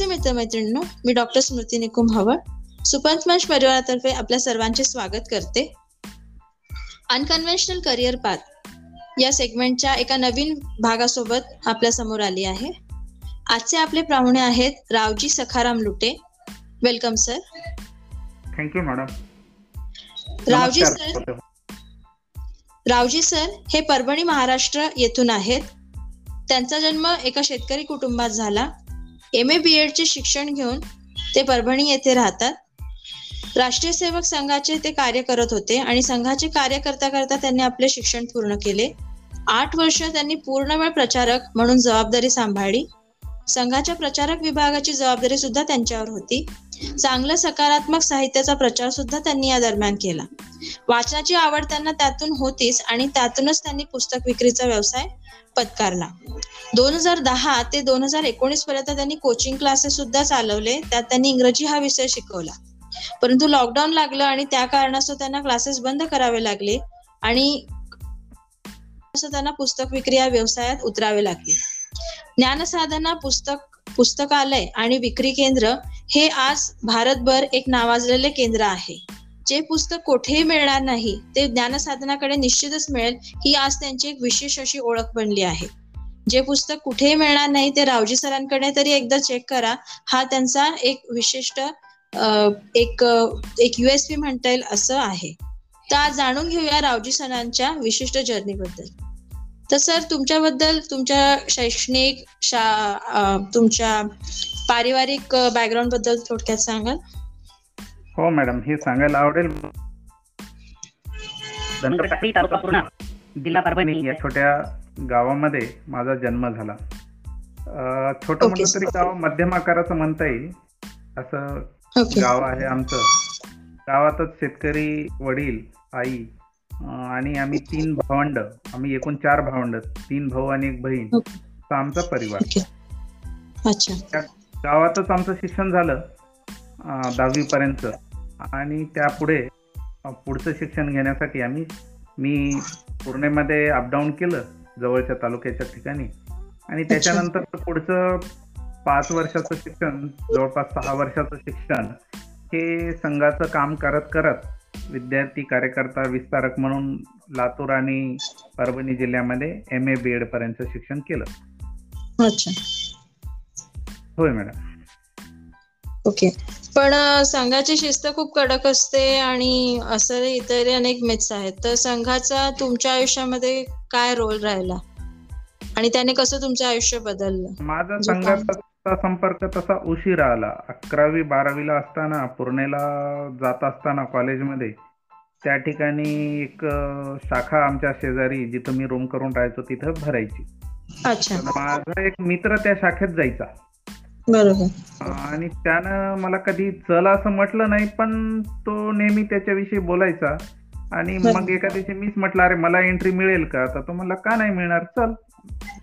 नमस्ते मित्रमैत्रिणींनो मी doctor स्मृती निकुम हवळ सुपंथ मंच परिवारातर्फे आपल्या सर्वांचे स्वागत करते. अनकन्व्हेन्शनल करिअर पाथ या सेगमेंटच्या एका नवीन भागासोबत आपल्यासमोर आली आहे. आजचे आपले पाहुणे आहेत Raoji Sakharam Lute. Welcome sir thank you madam Raoji sir Raoji sir हे परभणी महाराष्ट्र येथून आहेत. त्यांचा जन्म एका शेतकरी कुटुंबात झाला. एम ए बी एडचे शिक्षण घेऊन ते परभणी येथे राहतात. राष्ट्रीय सेवक संघाचे ते कार्य करत होते आणि संघाचे कार्य करता करता त्यांनी आपले शिक्षण पूर्ण केले. आठ वर्ष त्यांनी पूर्ण वेळ प्रचारक म्हणून जबाबदारी सांभाळली. संघाच्या प्रचारक विभागाची जबाबदारी सुद्धा त्यांच्यावर होती. चांगलं सकारात्मक साहित्याचा प्रचार सुद्धा त्यांनी या दरम्यान केला. वाचनाची आवड त्यांना त्यातून होतीच आणि त्यातूनच त्यांनी पुस्तक विक्रीचा व्यवसाय पत्कारला. दोन हजार दहा ते दोन हजार एकोणीस पर्यंत त्यांनी कोचिंग क्लासेस सुद्धा चालवले त्यात त्यांनी इंग्रजी हा विषय शिकवला. परंतु लॉकडाऊन लागलं आणि त्या कारणास्तव त्यांना क्लासेस बंद करावे लागले आणि त्यांना पुस्तक विक्री या व्यवसायात उतरावे लागले. ज्ञानसाधना पुस्तक पुस्तकालय आणि विक्री केंद्र हे आज भारतभर एक नावाजलेले केंद्र आहे. जे पुस्तक कुठेही मिळणार नाही ते ज्ञानसाधनाकडे निश्चितच मिळेल ही आज त्यांची एक विशेष अशी ओळख बनली आहे. जे पुस्तक कुठेही मिळणार नाही ते रावजी सरांकडे तरी एकदा चेक करा. हा त्यांचा एक विशिष्ट एक एक युएसपी म्हणता येईल असं आहे. तर आज जाणून घेऊया रावजी सरांच्या विशिष्ट जर्नीबद्दल तर सर तुमच्याबद्दल तुमच्या शैक्षणिक शा तुमच्या पारिवारिक बॅकग्राऊंडबद्दल थोडक्यात सांगाल? हो मॅडम हे सांगायला आवडेल. जिल्हा परभणी या छोट्या गावामध्ये माझा जन्म झाला. छोट म्हणलं तरी गाव मध्यम आकाराचं म्हणता येईल. असं गाव आहे आमचं. गावातच शेतकरी वडील आई आणि आम्ही तीन भावंड आम्ही एकूण चार भावंड तीन भाऊ आणि एक बहीण. आमचा परिवार. गावातच आमचं शिक्षण झालं दहावी पर्यंत आणि त्यापुढे पुढचं शिक्षण घेण्यासाठी आम्ही मी पुणेमध्ये अपडाऊन केलं जवळच्या तालुक्याच्या ठिकाणी. आणि त्याच्यानंतर पुढचं पाच वर्षाचं शिक्षण जवळपास सहा वर्षाचं शिक्षण हे संघाचं काम करत करत विद्यार्थी कार्यकर्ता विस्तारक म्हणून लातूर आणि परभणी जिल्ह्यामध्ये एम ए बी एड पर्यंत शिक्षण केलं. होय मॅडम ओके. पण संघाची शिस्त खूप कडक असते आणि असं इतर अनेक मिथ्स आहेत. तर संघाचा तुमच्या आयुष्यामध्ये काय रोल राहिला? आणि त्याने कसं तुमचं आयुष्य बदललं? माझा संघाचा संपर्क तसा उशीर आला. अकरावी बारावीला असताना पुरणेला जात असताना कॉलेजमध्ये त्या ठिकाणी एक शाखा आमच्या शेजारी जिथं मी रूम करून राहायचो तिथं भरायची. अच्छा. माझा एक मित्र त्या शाखेत जायचा. आणि त्यानं मला कधी चल असं म्हटलं नाही पण तो नेहमी त्याच्याविषयी बोलायचा. आणि मग एका दिवशी मीच म्हटलं अरे मला एंट्री मिळेल का? तर तो मला का नाही मिळणार? चल.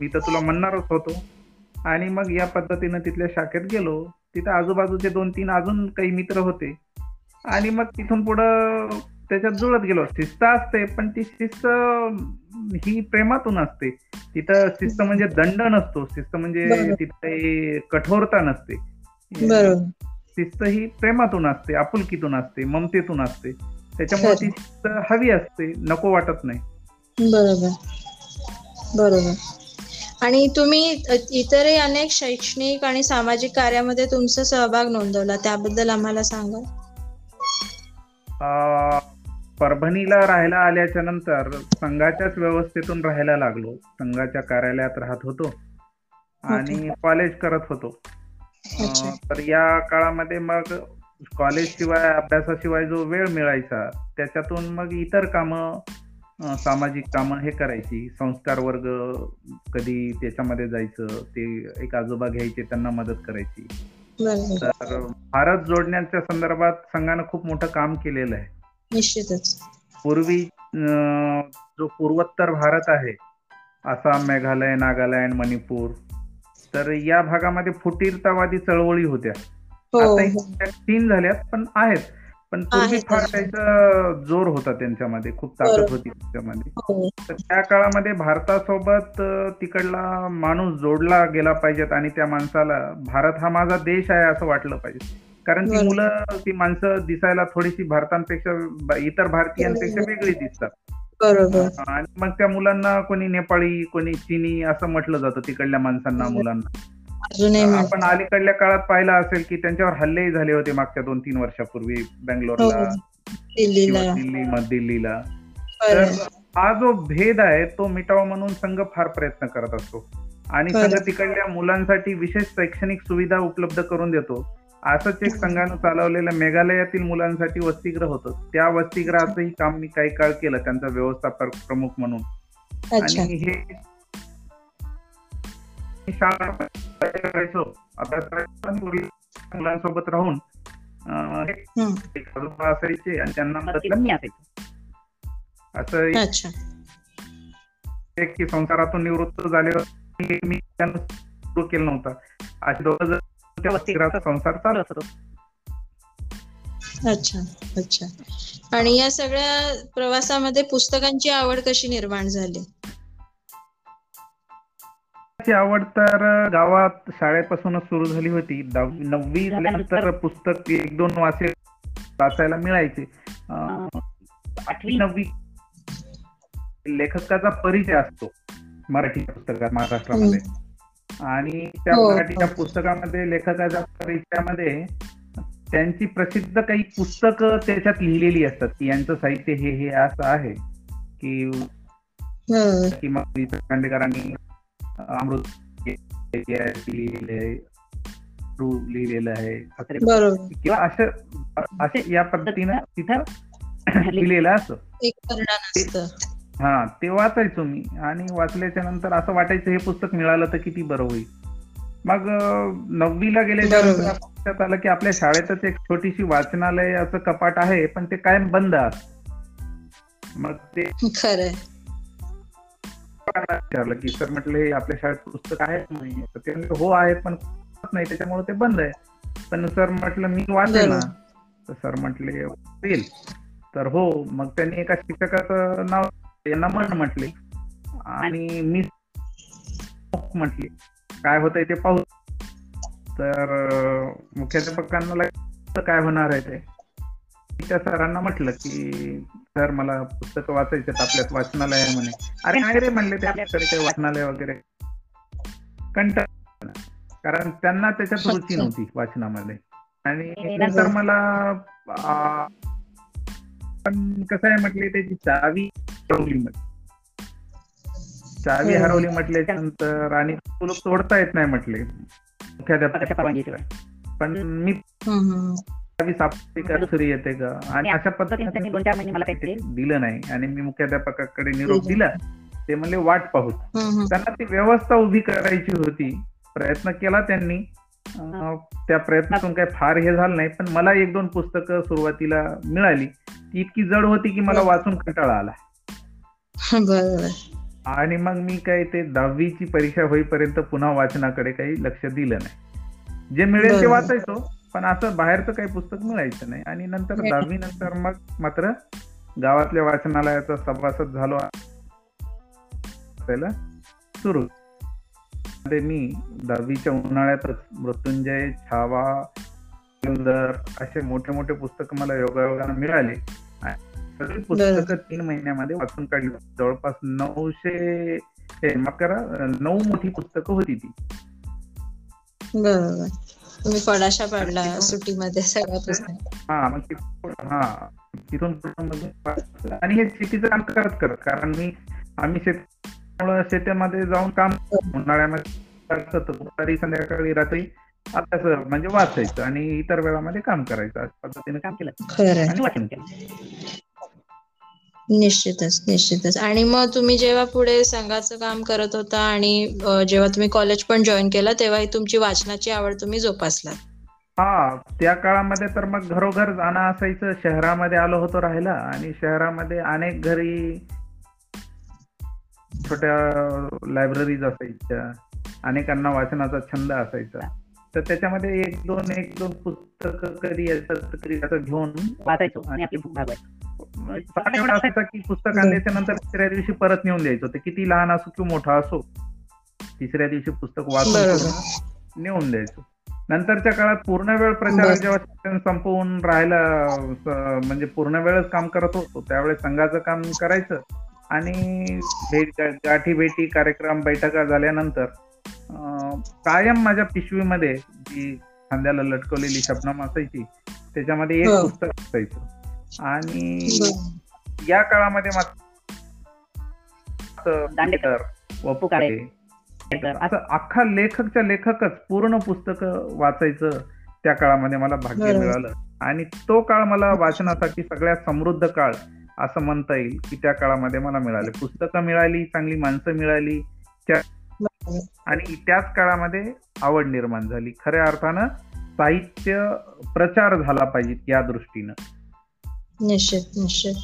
मी तर तुला म्हणणारच होतो. आणि मग या पद्धतीनं तिथल्या शाखेत गेलो. तिथं आजूबाजूचे दोन तीन अजून काही मित्र होते. आणि मग तिथून पुढं त्याच्यात जुळत गेलो. शिस्त असते पण ती शिस्त ही प्रेमातून असते. तिथं शिस्त म्हणजे दंड नसतो. शिस्त म्हणजे तिथे कठोरता नसते. शिस्त ही प्रेमातून असते आपुलकीतून असते ममतेतून असते. त्याच्यामुळे ती शिस्त हवी असते नको वाटत नाही. बरोबर. बरोबर. आणि तुम्ही इतरही अनेक शैक्षणिक आणि सामाजिक कार्यामध्ये तुमचा सहभाग नोंदवला त्याबद्दल आम्हाला सांगा. परभणीला राहायला आल्याच्यानंतर संघाच्याच व्यवस्थेतून राहायला लागलो. संघाच्या कार्यालयात राहत होतो आणि कॉलेज करत होतो. तर या काळामध्ये मग कॉलेज शिवाय अभ्यासाशिवाय जो वेळ मिळायचा त्याच्यातून मग इतर कामं सामाजिक कामं हे करायची संस्कार वर्ग कधी त्याच्यामध्ये जायचं ते एक आजोबा घ्यायचे त्यांना मदत करायची. तर भारत जोडण्याच्या संदर्भात संघानं खूप मोठं काम केलेलं आहे. निश्चितच. पूर्वी जो पूर्वोत्तर भारत आहे आसाम मेघालय नागालँड मणिपूर तर या भागामध्ये फुटीरतावादी चळवळी होत्या. हो, आता तीन झाल्यात पण आहेत. पण पूर्वी फार. त्याचा जोर होता त्यांच्यामध्ये खूप ताकद. होती त्यांच्यामध्ये हो तर त्या काळामध्ये भारतासोबत तिकडला माणूस जोडला गेला पाहिजेत आणि त्या माणसाला भारत हा माझा देश आहे असं वाटलं पाहिजे कारण ती. मुलं ती माणसं दिसायला थोडीशी भारतांपेक्षा इतर भारतीयांपेक्षा. वेगळी दिसतात आणि मग त्या मुलांना कोणी नेपाळी कोणी चिनी असं म्हटलं जातं तिकडल्या माणसांना. मुलांना आपण. अलीकडल्या काळात पाहिलं असेल की त्यांच्यावर हल्लेही झाले होते मागच्या दोन तीन वर्षापूर्वी हो बेंगलोरला दिल्लीला मध दिल्लीला. खरं तर हा जो भेद आहे तो मिटावा म्हणून संघ फार प्रयत्न करत असतो. आणि. संघ तिकडल्या मुलांसाठी विशेष शैक्षणिक सुविधा उपलब्ध करून देतो. असंच एक संघानं चालवलेलं मेघालयातील मुलांसाठी वसतिगृह होतं. त्या वसतिगृहाचंही काम मी काही काळ केलं त्यांचा व्यवस्थापक प्रमुख म्हणून. आणि हे करायचो अभ्यास मुलांसोबत राहून हे असायचे आणि त्यांना मदतीला मी असायचो असं की संसारातून निवृत्त झाले मी त्यांना सुरू केलं नव्हतं. असे दोघं त्या वसतिगृहाचा संसार चालत होतो. अच्छा अच्छा. आणि या सगळ्या प्रवासामध्ये पुस्तकांची आवड कशी निर्माण झाली? ची आवड तर गावात शाळेपासूनच सुरू झाली होती दहावी नववी झाल्यानंतर पुस्तक एक दोन वाचे वाचायला मिळायचे आठवी नववी लेखकाचा परिचय असतो मराठीच्या पुस्तकात महाराष्ट्रामध्ये आणि त्या हो. मराठीच्या पुस्तकामध्ये लेखकाच्या परिचयामध्ये त्यांची प्रसिद्ध काही पुस्तकं त्याच्यात लिहिलेली असतात की यांचं साहित्य हे हे असं आहे की हो की मग वि. स. खांडेकरांनी अमृत लिहिलेलं आहे किंवा असं असे या पद्धतीनं तिथं लिहिलेलं असं. असतं. हा ते वाचायचो मी आणि वाचल्याच्या नंतर असं वाटायचं हे पुस्तक मिळालं तर किती बरं होईल. मग नववीला गेल्याच्या लक्षात आलं की आपल्या शाळेतच एक छोटीशी वाचनालय असं कपाट आहे पण ते कायम बंद असतं. मग ते विचारलं की सर म्हटलं आपल्या शाळेत पुस्तक आहे का नाही. तर ते म्हणले, हो आहेत पण नाही त्याच्यामुळे ते बंद आहे. पण सर म्हटलं मी वाचेल ना. तर सर म्हटले होईल. तर हो मग त्यांनी एका शिक्षकाचं नाव यांना मन म्हटले. आणि मी म्हटले काय होतंय ते पाहू. तर मुख्याध्यापकांना काय होणार आहे ते? त्या सरांना म्हटलं की सर मला पुस्तकं वाचायचे आपल्यात वाचनालय आहे म्हणे. अरे नाही रे म्हणले ते आपल्याकडे काही वाचनालय वगैरे? कंटाळ कारण त्यांना त्याच्यात रुची. नव्हती वाचनामध्ये. आणि नंतर मला पण कसं आहे म्हटले त्याची चावी हरवली चावी हम्म. हरवली म्हटल्याच्या नंतर आणि तुला तोडता येत नाही म्हटले. परवानगीशिवाय पण मी दुसरी येते का? आणि अशा पद्धतीने दोन चार महिने मला काही ते दिलं नाही. आणि मी मुख्याध्यापकाकडे निरोप दिलं. ते म्हणले वाट पाहू. त्यांना ती व्यवस्था उभी करायची होती. प्रयत्न केला त्यांनी. त्या प्रयत्नातून काही फार हे झालं नाही. पण मला एक दोन पुस्तकं सुरुवातीला मिळाली. ती इतकी जड होती की मला. वाचून कंटाळा आला. आणि मग मी काही ते दहावीची परीक्षा होईपर्यंत पुन्हा वाचनाकडे काही लक्ष दिलं नाही. जे मिळेल ते. वाचायचो. पण असं बाहेरचं काही पुस्तक मिळायचं नाही. आणि नंतर. दहावी नंतर मग मात्र गावातल्या वाचनालयाचा सभासद झालो. सुरू. मी दहावीच्या उन्हाळ्यातच मृत्युंजय छावा सुंदर असे मोठे मोठे पुस्तक मला योगायोगानं मिळाले. सगळी पुस्तकं तीन महिन्यामध्ये वाचून काढली. जवळपास नऊशे हे माफ करा नऊ मोठी पुस्तकं होती ती. बरोबर तुम्ही पडाशा पाडला सुट्टीमध्ये सगळ्या पुस्तक हा मग हा. तिथून. आणि हे शेतीचं काम करत करत कारण मी आम्ही शेत त्यामुळं शेतामध्ये जाऊन काम उन्हाळ्यामध्ये. दुपारी संध्याकाळी रात्री अभ्यास म्हणजे वाचायचं आणि इतर वेळामध्ये काम करायचं. अशा पद्धतीने काम केलं. निश्चितच निश्चितच. आणि मग तुम्ही जेव्हा पुढे संघाचं काम करत होता आणि जेव्हा तुम्ही कॉलेज पण जॉईन केलं तेव्हा ही तुमची वाचनाची आवड तुम्ही जोपासलात? हा त्या काळामध्ये तर मग घरोघर जाणं असायचं. शहरामध्ये आलो होतो राहायला आणि शहरामध्ये अनेक घरी छोट्या लायब्ररीज असायच्या. अनेकांना वाचनाचा छंद असायचा. तर त्याच्यामध्ये एक दोन एक दोन पुस्तक कधी येतात कधी असं घेऊन वाचायचो आणि आपली भूक भागवायचो. एवढा असायचा की पुस्तक आणल्याच्या नंतर तिसऱ्या दिवशी परत नेऊन द्यायचं. ते किती लहान असो किंवा मोठा असो तिसऱ्या दिवशी पुस्तक वाचून नेऊन द्यायचं. नंतरच्या काळात पूर्ण वेळ प्रचार जेव्हा शिक्षण संपवून राहायला म्हणजे पूर्ण वेळच काम करत होतो त्यावेळेस संघाचं काम करायचं आणि भेट गाठी भेटी कार्यक्रम बैठका झाल्यानंतर कायम माझ्या पिशवीमध्ये जी खांद्याला लटकवलेली शबनम असायची त्याच्यामध्ये एक. पुस्तक असायचं. आणि या काळामध्ये मात्र असं अख्खा लेखकच्या लेखकच पूर्ण पुस्तक वाचायचं त्या काळामध्ये मला भाग्य मिळालं. आणि तो काळ मला वाचनासाठी सगळ्यात समृद्ध काळ असं म्हणता येईल की त्या काळामध्ये मला मिळाले. पुस्तकं मिळाली चांगली माणसं मिळाली त्या आणि त्याच काळामध्ये आवड निर्माण झाली. खऱ्या अर्थानं साहित्य प्रचार झाला पाहिजे या दृष्टीनं. निश्चित निश्चित.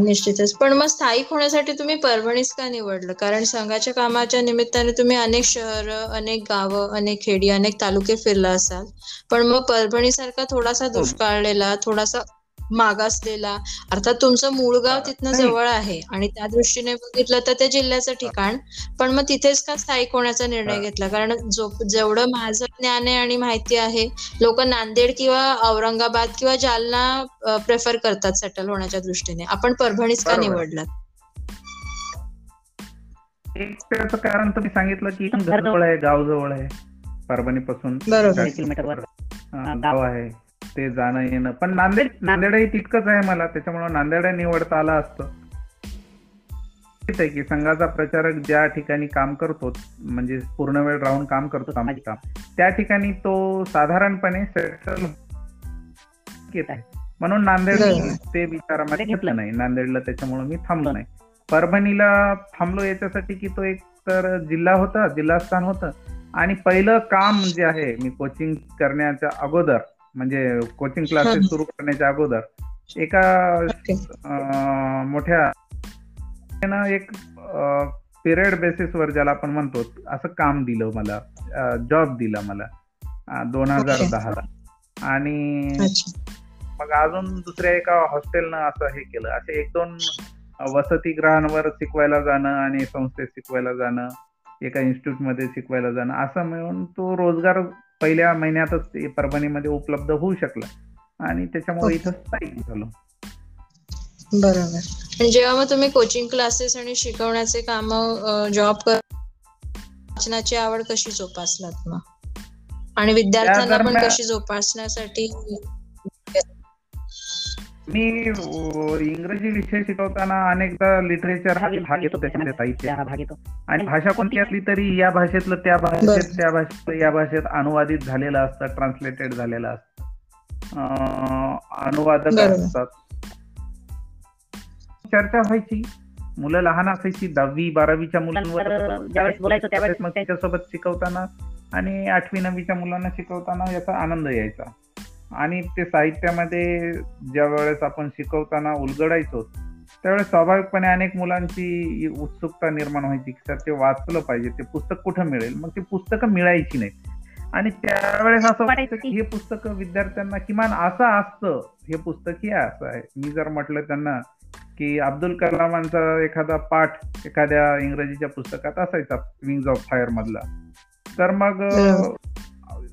निश्चितच. पण मग स्थायिक होण्यासाठी तुम्ही परभणीच का निवडलं? कारण संघाच्या कामाच्या निमित्ताने तुम्ही अनेक शहर अनेक गावं अनेक खेडी अनेक तालुके फिरला असाल. पण मग परभणीसारखा थोडासा दुष्काळलेला थोडासा मागासलेला अर्थात तुमचं मूळ गाव तिथनं जवळ आहे आणि त्या दृष्टीने बघितलं तर ते जिल्ह्याचं ठिकाण पण मग तिथेच का स्थायिक होण्याचा निर्णय घेतला? कारण जो जेवढं माझं ज्ञान आहे आणि माहिती आहे लोक नांदेड किंवा औरंगाबाद किंवा जालना प्रेफर करतात सेटल होण्याच्या दृष्टीने. आपण परभणीच का निवडलात? एक त्याचं कारण तुम्ही सांगितलं की घर जवळ आहे गाव जवळ आहे. परभणी पासून किलोमीटरवर. गाव आहे. ते जाणं येणं. पण नांदेड नांदेडही तितकंच आहे मला. त्याच्यामुळे नांदेड निवडता आला असतं. आहे की संघाचा प्रचारक ज्या ठिकाणी काम करतो म्हणजे पूर्ण वेळ राहून काम करतो सामाजिक काम त्या ठिकाणी तो साधारणपणे सेटल येत आहे. म्हणून नांदेड ते विचारामध्ये घेतलं नाही. नांदेडला त्याच्यामुळे मी थांबलो नाही. परभणीला थांबलो याच्यासाठी की तो एक तर जिल्हा होता जिल्हास्थान होतं. आणि पहिलं काम जे आहे मी कोचिंग करण्याच्या अगोदर म्हणजे कोचिंग क्लासेस सुरू करण्याच्या अगोदर एका मोठ्या एक पिरियड बेसिसवर ज्याला आपण म्हणतो असं काम दिलं मला जॉब दिला मला दोन हजार दहाला. आणि मग अजून दुसऱ्या एका हॉस्टेलनं असं हे केलं असे एक दोन वसतिगृहांवर शिकवायला जाणं आणि संस्थेत शिकवायला जाणं एका इन्स्टिट्यूटमध्ये शिकवायला जाणं. असं मिळून तो रोजगार पहिल्या महिन्यातच परभणीमध्ये उपलब्ध होऊ शकला. आणि त्याच्यामुळे इथं स्थायिक झालो. बरोबर. जेव्हा मग तुम्ही कोचिंग क्लासेस आणि शिकवण्याचे काम जॉब कर वाचनाची आवड कशी जोपासलात मग? आणि विद्यार्थ्यांना पण कशी जोपासण्यासाठी मी इंग्रजी विषय शिकवताना अनेकदा लिटरेचर हा भाग येतो त्याच्यामध्ये साहित्य हा भाग येतो. आणि भाषा कोणती असली तरी या भाषेतलं त्या भाषेत त्या भाषेत या भाषेत अनुवादित झालेलं असतं ट्रान्सलेटेड झालेलं असतं. अनुवादक असतात. चर्चा व्हायची. मुलं लहान असायची दहावी बारावीच्या मुलांवर बोलायचं त्यावेळेस मग त्याच्यासोबत शिकवताना आणि आठवी नववीच्या मुलांना शिकवताना याचा आनंद यायचा. आणि ते साहित्यामध्ये ज्या वेळेस आपण शिकवताना उलगडायचो त्यावेळेस स्वाभाविकपणे अनेक मुलांची उत्सुकता निर्माण व्हायची. की सर ते वाचलं पाहिजे ते पुस्तक कुठं मिळेल? मग ते पुस्तकं मिळायची नाही आणि त्यावेळेस असं वाटायचं की हे पुस्तक विद्यार्थ्यांना किमान असं असतं हे पुस्तक हे असं आहे. मी जर म्हटलं त्यांना की अब्दुल कलामांचा एखादा पाठ एखाद्या इंग्रजीच्या पुस्तकात असायचा विंग्स ऑफ फायर मधला. तर मग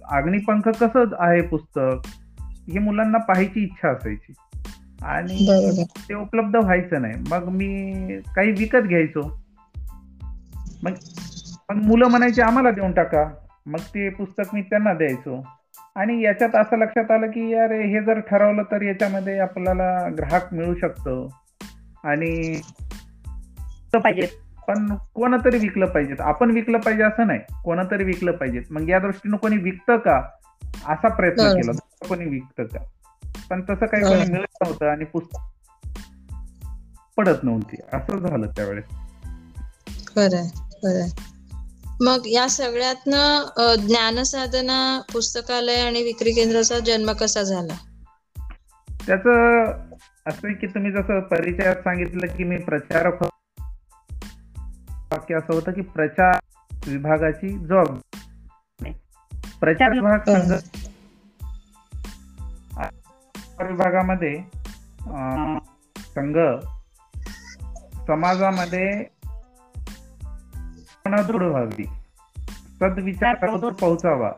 अग्निपंख कसं आहे पुस्तक? ही मुलांना पाहायची इच्छा असायची. आणि ते उपलब्ध व्हायचं नाही. मग मी काही विकत घ्यायचो. मग मग मुलं म्हणायची आम्हाला देऊन टाका. मग ते पुस्तक मी त्यांना द्यायचो. आणि याच्यात असं लक्षात आलं की यार हे जर ठरवलं तर याच्यामध्ये आपल्याला ग्राहक मिळू शकतो. आणि पाहिजे. पण कोणतरी विकलं पाहिजेत. आपण विकलं पाहिजे असं नाही. कोणतरी विकलं पाहिजेत. मग या दृष्टीनं कोणी विकतं का? असा प्रयत्न केला. कोणी विकत का? पण तसं काही कोणी मिळत नव्हतं आणि पुस्तक पडत नव्हती. असं झालं त्यावेळेस. खरंय खरंय मग या सगळ्यातनं ज्ञानसाधना पुस्तकालय आणि विक्री केंद्राचा जन्म कसा झाला? त्याच असं की तुम्ही जसं परिचयात सांगितलं की मी प्रचारक वाक्य असं होतं की प्रचार विभागाची जॉब प्रचार विभाग संघ विभागामध्ये संघ समाजामध्ये दृढ व्हावी. सद्विचार सर्वदूर पोहोचावा.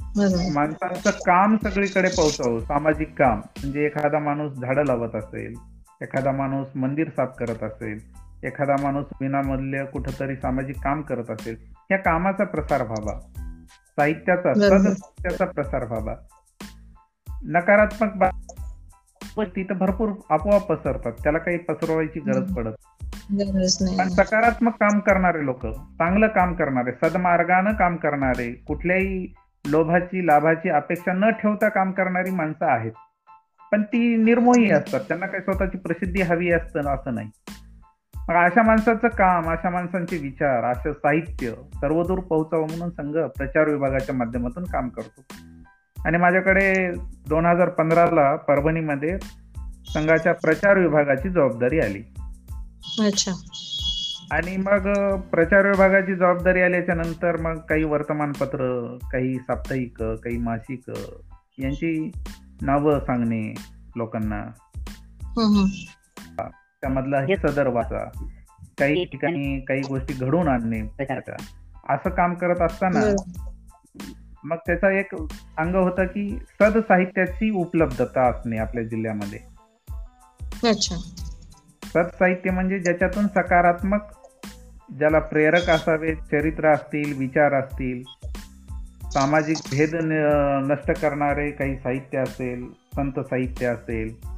बरोबर. माणसांचं काम सगळीकडे पोहोचावं. सामाजिक काम. म्हणजे एखादा माणूस झाडं लावत असेल एखादा माणूस मंदिर साफ करत असेल एखादा माणूस विनामूल्य कुठंतरी सामाजिक काम करत असेल या कामाचा प्रसार व्हावा. साहित्याचा. सदसाहित्याचा प्रसार व्हावा. नकारात्मक गोष्टी तर भरपूर आपोआप पसरतात त्याला काही पसरवायची गरज. पडत पण सकारात्मक काम करणारे लोक चांगलं काम करणारे सदमार्गानं काम करणारे कुठल्याही लोभाची लाभाची अपेक्षा न ठेवता काम करणारी माणसं आहेत. पण ती निर्मोही असतात त्यांना काही स्वतःची प्रसिद्धी हवी असतं असं नाही. मग अशा माणसाचं काम अशा माणसांचे विचार असं साहित्य सर्वदूर पोहोचावं म्हणून संघ प्रचार विभागाच्या माध्यमातून काम करतो. आणि माझ्याकडे दोन हजार पंधराला परभणीमध्ये संघाच्या प्रचार विभागाची जबाबदारी आली. अच्छा. आणि मग प्रचार विभागाची जबाबदारी आल्याच्यानंतर मग काही वर्तमानपत्र काही साप्ताहिक काही मासिक यांची नावं सांगणे लोकांना. त्यामधला हे सदर वाचा काही ठिकाणी काही गोष्टी घडवून आणणे. असं काम करत असताना. मग त्याचा एक अंग होता की सद साहित्याची उपलब्धता असणे आपल्या जिल्ह्यामध्ये. अच्छा. सत साहित्य म्हणजे ज्याच्यातून सकारात्मक ज्याला प्रेरक असावे चरित्र असतील विचार असतील सामाजिक भेद नष्ट करणारे काही साहित्य असेल संत साहित्य असेल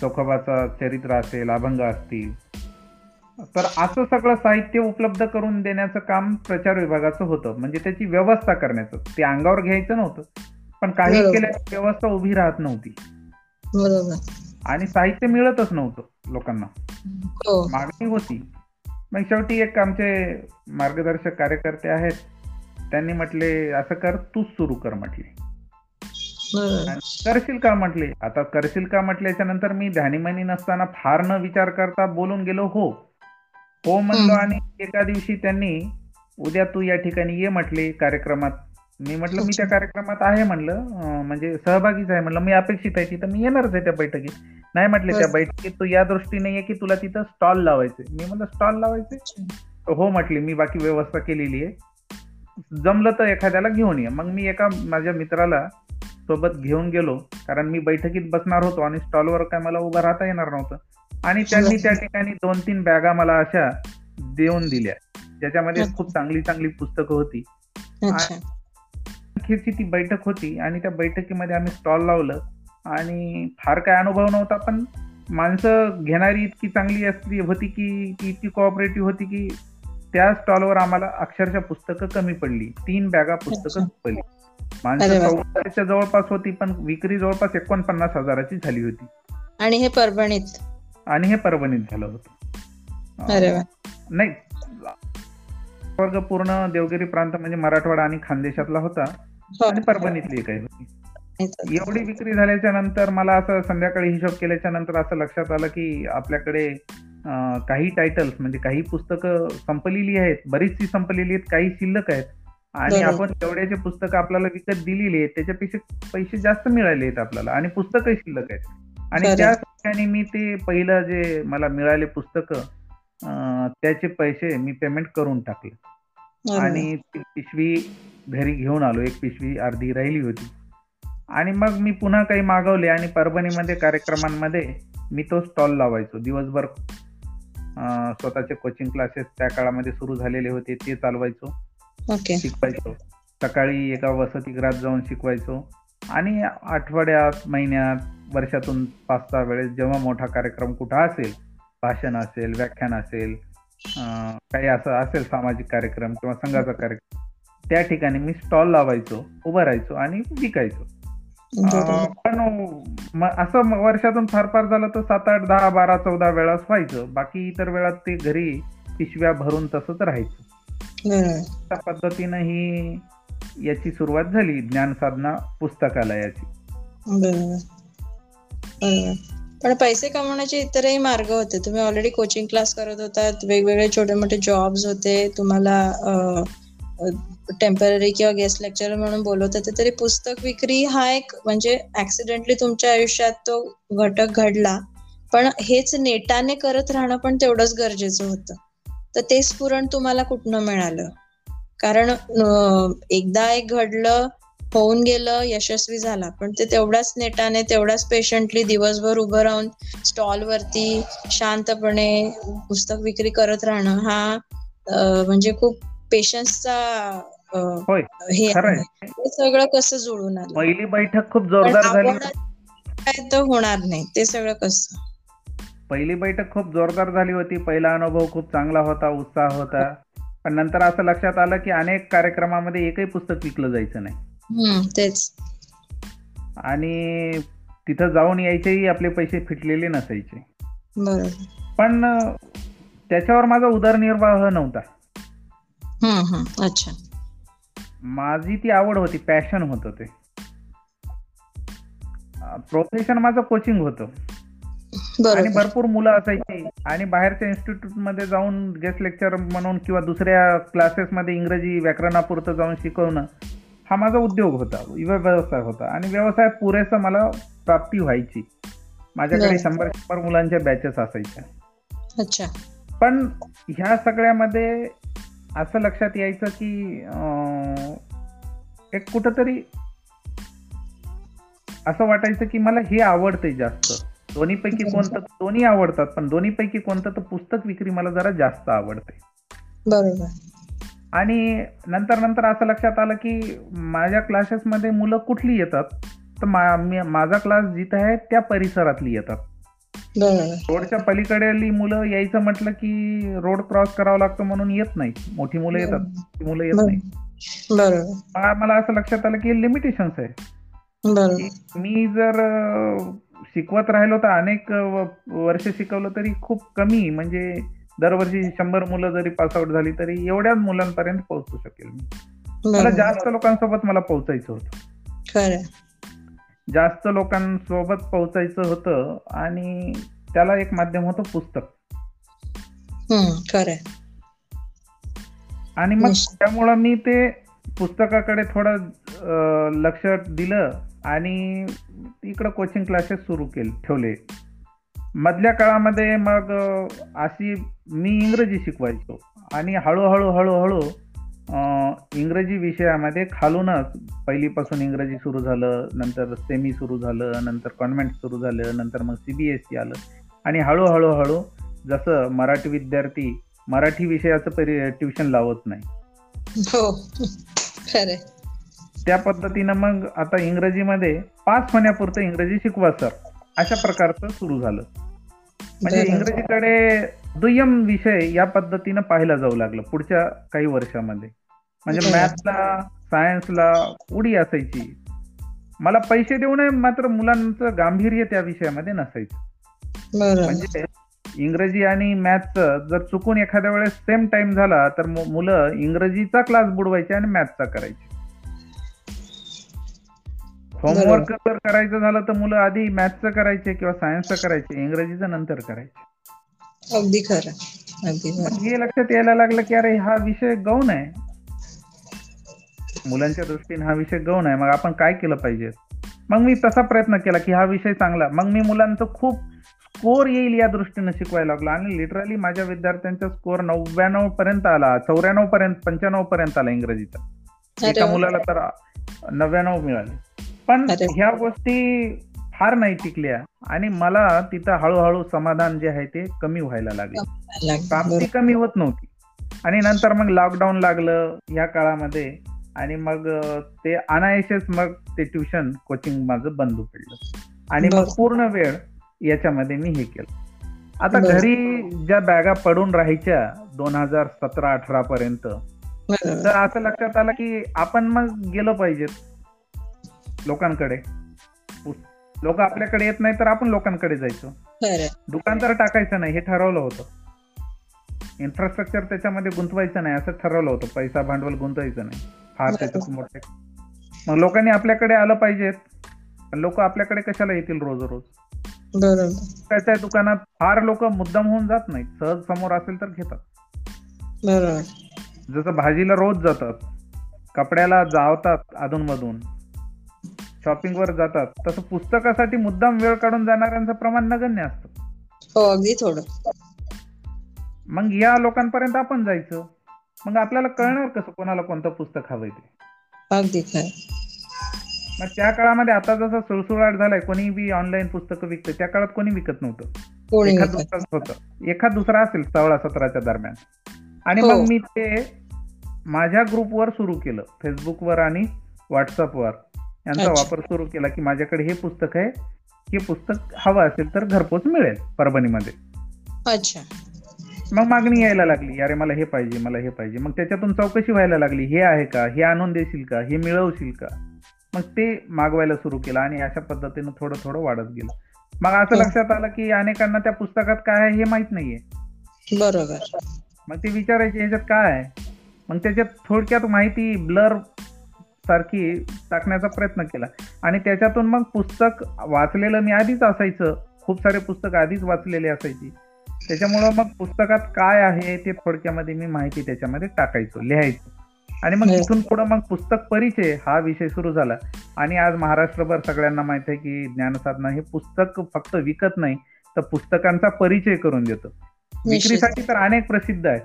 चोखोबाचा चरित्र असेल अभंग असतील. तर असं सगळं साहित्य उपलब्ध करून देण्याचं काम प्रचार विभागाचं होतं. म्हणजे त्याची व्यवस्था करण्याचं. ते अंगावर घ्यायचं नव्हतं. पण काही. केल्याची व्यवस्था उभी राहत नव्हती. आणि साहित्य मिळतच नव्हतं लोकांना. हो. मागणी होती. मग शेवटी एक आमचे मार्गदर्शक कार्यकर्ते आहेत. त्यांनी म्हटले असं कर तूच सुरू कर म्हटले. करशील का म्हटले? आता करशील का म्हटल्याच्या नंतर मी ध्यानीमनी नसताना फार न विचार करता बोलून गेलो हो. हो म्हणलो. आणि एका दिवशी त्यांनी उद्या तू या ठिकाणी ये म्हटले कार्यक्रमात. मी म्हटलं मी त्या. कार्यक्रमात आहे म्हणलं. म्हणजे सहभागीच आहे म्हणलं. मी अपेक्षित आहे तिथं मी येणारच आहे त्या बैठकीत. नाही म्हटले त्या. बैठकीत तू या दृष्टीने ये की तुला तिथं स्टॉल लावायचे. मी म्हणलं स्टॉल लावायचे? हो म्हटली मी बाकी व्यवस्था केलेली आहे. जमलं तर एखाद्याला घेऊन ये. मग मी एका माझ्या मित्राला सोबत घेऊन गेलो. कारण मी बैठकीत बसणार होतो आणि स्टॉलवर काय मला उभं राहता येणार नव्हतं. आणि त्यांनी त्या ठिकाणी दोन तीन बॅगा मला अशा देऊन दिल्या. ज्याच्यामध्ये. खूप चांगली चांगली पुस्तकं होती. अखेरची ती बैठक होती आणि त्या बैठकीमध्ये आम्ही स्टॉल लावलं. आणि फार काय अनुभव नव्हता पण माणसं घेणारी इतकी चांगली असली होती की ती इतकी कोऑपरेटिव्ह होती की त्या स्टॉलवर आम्हाला अक्षरशः पुस्तकं कमी पडली. तीन बॅगा पुस्तकं. पडली. माणसं वा. चौदाच्या जवळपास होती पण विक्री जवळपास एकोणपन्नास हजाराची झाली होती. आणि हे परभणीत? आणि हे परभणीत झालं होतं. अरे नाही. वर्ग पूर्ण देवगिरी प्रांत म्हणजे मराठवाडा आणि खानदेशातला होता. हो. आणि परभणीतली एक आहे होती. एवढी विक्री झाल्याच्यानंतर मला असं संध्याकाळी हिशोब केल्याच्यानंतर असं लक्षात आलं की आपल्याकडे काही टायटल्स म्हणजे काही पुस्तकं संपलेली आहेत बरीचशी संपलेली आहेत काही शिल्लक आहेत. आणि. आपण तेवढ्याचे पुस्तकं आपल्याला विकत दिलेली आहेत त्याच्यापेक्षा पैसे जास्त मिळाले आहेत आपल्याला आणि पुस्तकं शिल्लक आहेत आणि. त्या ठिकाणी मी ते पहिलं जे मला मिळाले पुस्तकं त्याचे पैसे मी पेमेंट करून टाकले. आणि पिशवी घरी घेऊन आलो एक पिशवी अर्धी राहिली होती आणि मग मी पुन्हा काही मागवले आणि परभणीमध्ये कार्यक्रमांमध्ये मी तो स्टॉल लावायचो दिवसभर स्वतःचे कोचिंग क्लासेस त्या काळामध्ये सुरू झालेले होते ते चालवायचो ओके. शिकवायचो. सकाळी एका वसतिगृहात जाऊन शिकवायचो. आणि आठवड्यात महिन्यात वर्षातून पाच सहा वेळेस जेव्हा मोठा कार्यक्रम कुठं असेल भाषण असेल व्याख्यान असेल काही असं असेल सामाजिक कार्यक्रम किंवा संघाचा कार्यक्रम त्या ठिकाणी मी स्टॉल लावायचो उभं राहायचो आणि विकायचो. पण असं वर्षातून फार फार झालं तर सात आठ दहा बारा चौदा वेळाच व्हायचं. बाकी इतर वेळात ते घरी पिशव्या भरून तसंच राहायचं. त्या पद्धतीनं ही याची सुरुवात झाली ज्ञान साधना पुस्तकालयाची. पण पैसे कमवण्याचे इतरही मार्ग होते. तुम्ही ऑलरेडी कोचिंग क्लास करत होतात वेगवेगळे छोटे मोठे जॉब्स होते तुम्हाला टेंपररी किंवा गेस्ट लेक्चर म्हणून बोलवत होते तरी पुस्तक विक्री हा एक म्हणजे ऍक्सिडेंटली तुमच्या आयुष्यात तो घटक घडला. पण हेच नेटाने करत राहणं पण तेवढंच गरजेचं होतं. तर ते स्फुरण तुम्हाला कुठनं मिळालं? कारण एकदा एक घडलं होऊन गेलं यशस्वी झाला. पण ते तेवढ्याच नेटाने तेवढ्याच पेशंटली दिवसभर उभं राहून स्टॉल वरती शांतपणे पुस्तक विक्री करत राहणं हा म्हणजे खूप पेशन्सचा हे सगळं कसं जुळून आलं? पहिली बैठक खूप जोरदार झाली. काय तर होणार नाही. ते सगळं कसं? पहिली बैठक खूप जोरदार झाली होती. पहिला अनुभव खूप चांगला होता उत्साह होता. पण नंतर असं लक्षात आलं की अनेक कार्यक्रमामध्ये एकही पुस्तक विकलं जायचं नाही. तेच. आणि तिथं जाऊन यायचेही आपले पैसे फिटलेले नसायचे. पण त्याच्यावर माझा उदरनिर्वाह नव्हता. अच्छा. माझी ती आवड होती पॅशन होत ते. प्रोफेशन माझं कोचिंग होतं. आणि भरपूर मुलं असायची. आणि बाहेरच्या इन्स्टिट्यूटमध्ये जाऊन गेस्ट लेक्चर म्हणून किंवा दुसऱ्या क्लासेस मध्ये इंग्रजी व्याकरणापुरतं जाऊन शिकवणं हा माझा उद्योग होता. व्यवसाय होता. आणि व्यवसायात पुरेसं मला प्राप्ती व्हायची. माझ्याकडे शंभर शंभर मुलांच्या बॅचेस असायच्या. अच्छा. पण ह्या सगळ्यामध्ये असं लक्षात यायचं की एक कुठंतरी असं वाटायचं की मला हे आवडतंय जास्त. दोन्हीपैकी कोणतं दोन्ही आवडतात पण दोन्हीपैकी कोणतं तर पुस्तक विक्री मला जरा जास्त आवडते. बरोबर. आणि नंतर नंतर असं लक्षात आलं की माझ्या क्लासेसमध्ये मुलं कुठली येतात तर माझा क्लास जिथं आहे त्या परिसरातली येतात. रोडच्या पलीकडेली मुलं यायचं म्हटलं की रोड क्रॉस करावं लागतं म्हणून येत नाही. मोठी मुलं येतात मुलं येत नाही. मला असं लक्षात आलं की लिमिटेशन्स आहे. मी जर शिकवत राहिलो तर अनेक वर्ष शिकवलं तरी खूप कमी. म्हणजे दरवर्षी शंभर मुलं जरी पासआउट झाली तरी एवढ्याच मुलांपर्यंत पोहोचू शकेल मी. मला जास्त लोकांसोबत मला पोहोचायचं होतं. जास्त लोकांसोबत पोहोचायचं होतं आणि त्याला एक माध्यम होतं पुस्तक. आणि मग त्यामुळं मी ते पुस्तकाकडे थोडं लक्ष दिलं. आणि इकडं कोचिंग क्लासेस सुरू केले ठेवले. मधल्या काळामध्ये मग अशी मी इंग्रजी शिकवायचो. आणि हळूहळू हळूहळू इंग्रजी विषयामध्ये खालूनच पहिलीपासून इंग्रजी सुरू झालं नंतर सेमी सुरू झालं नंतर कॉन्व्हेंट सुरू झालं नंतर मग सीबीएसई आलं. आणि हळूहळू हळू जसं मराठी विद्यार्थी मराठी विषयाचं ट्युशन लावत नाही. हो त्या पद्धतीनं मग आता इंग्रजीमध्ये पास होण्यापुरतं इंग्रजी शिकवा सर. अशा प्रकारचं सुरू झालं. म्हणजे इंग्रजीकडे दुय्यम विषय या पद्धतीनं पाहायला जाऊ लागलं पुढच्या काही वर्षामध्ये. म्हणजे मॅथला सायन्सला उडी असायची. मला पैसे देऊ नये मात्र मुलांचं गांभीर्य त्या विषयामध्ये नसायचं. म्हणजे इंग्रजी आणि मॅथचं जर चुकून एखाद्या वेळेस सेम टाइम झाला तर मुलं इंग्रजीचा क्लास बुडवायचे आणि मॅथचा करायचे. होमवर्क जर करायचं झालं तर मुलं आधी मॅथचं करायचे किंवा सायन्सचं करायचे इंग्रजीचं नंतर करायचे. अगदी खरं अगदी हे लक्षात यायला लागलं की अरे हा विषय गौण आहे. मुलांच्या दृष्टीने हा विषय गौण आहे. मग आपण काय केलं पाहिजे? मग मी तसा प्रयत्न केला की हा विषय चांगला. मग मी मुलांचं खूप स्कोर येईल या दृष्टीने शिकवायला लागलो. आणि लिटरली माझ्या विद्यार्थ्यांचा स्कोर नव्याण्णव पर्यंत आला चौऱ्याण्णव पर्यंत पंच्याण्णव पर्यंत आला इंग्रजीचा. एका मुलाला तर नव्याण्णव मिळाले. पण ह्या गोष्टी फार नाही टिकल्या. आणि मला तिथं हळूहळू समाधान जे आहे ते कमी व्हायला लागले. प्राप्ती कमी होत नव्हती. आणि नंतर मग लॉकडाऊन लागलं या काळामध्ये. आणि मग ते अनायशेच मग ते ट्युशन कोचिंग माझं बंद पडलं. आणि मग पूर्ण वेळ याच्यामध्ये मी हे केलं. आता घरी ज्या बॅगा पडून राहायच्या दोन हजार सतरा अठरा पर्यंत तर असं लक्षात आलं की आपण मग गेलो पाहिजेत. लोकांकडे. लोक आपल्याकडे येत नाही तर आपण लोकांकडे जायचो. दुकान तर टाकायचं नाही हे ठरवलं होतं. इन्फ्रास्ट्रक्चर त्याच्यामध्ये गुंतवायचं नाही असं ठरवलं होतं. पैसा भांडवल गुंतवायचं नाही. फार त्याच्यात मोठे मग लोकांनी आपल्याकडे आलं पाहिजेत. लोक आपल्याकडे कशाला येतील रोज रोज त्याच्या दुकानात फार लोक मुद्दाम होऊन जात नाहीत. सहज समोर असेल तर घेतात. जसं भाजीला रोज जातात. कपड्याला जावतात अधूनमधून. शॉपिंग वर जातात. तसं पुस्तकासाठी मुद्दाम वेळ काढून जाणाऱ्यांचं प्रमाण नगण्य असतं. हो अगदी थोडं. मग या लोकांपर्यंत आपण जायचं. मग आपल्याला कळणार कसं कोणाला कोणतं पुस्तक हवंय ते. अगदी मग त्या काळामध्ये आता जसं सुळसुळाट झालाय कोणी बी ऑनलाईन पुस्तकं विकते त्या काळात कोणी विकत नव्हतं. एखाद विकत. दुसराच होतं. एखाद दुसरा असेल सोळा सतराच्या दरम्यान. आणि हो. मग मी ते माझ्या ग्रुपवर सुरू केलं. फेसबुकवर आणि व्हॉट्सअपवर यांचा. वापर सुरू केला की माझ्याकडे हे पुस्तक आहे हे पुस्तक हवं असेल तर घरपोच मिळेल परभणीमध्ये. अच्छा. मग मागणी यायला लागली अरे मला हे पाहिजे मला हे पाहिजे. मग त्याच्यातून चौकशी व्हायला लागली हे आहे का? हे आणून देशील का? हे मिळवशील का? मग ते मागवायला सुरू केलं आणि अशा पद्धतीनं थोडं थोडं वाढत गेलं. मग असं हो. लक्षात आलं की अनेकांना त्या पुस्तकात काय आहे हे माहीत नाहीये. बरोबर. मग ते विचारायचे ह्याच्यात काय आहे? मग त्याच्यात थोडक्यात माहिती ब्लर सारखी टाकण्याचा प्रयत्न केला. आणि त्याच्यातून मग पुस्तक वाचलेलं मी आधीच असायचं. खूप सारे पुस्तक आधीच वाचलेले असायची. त्याच्यामुळं मग पुस्तकात काय आहे ते थोडक्यामध्ये मी माहिती त्याच्यामध्ये टाकायचो लिहायचो. आणि मग हो. तिथून पुढं मग पुस्तक परिचय हा विषय सुरू झाला. आणि आज महाराष्ट्रभर सगळ्यांना माहीत आहे की ज्ञानसाधना हे पुस्तक फक्त विकत नाही तर पुस्तकांचा परिचय करून देतं. विक्रीसाठी तर अनेक प्रसिद्ध आहे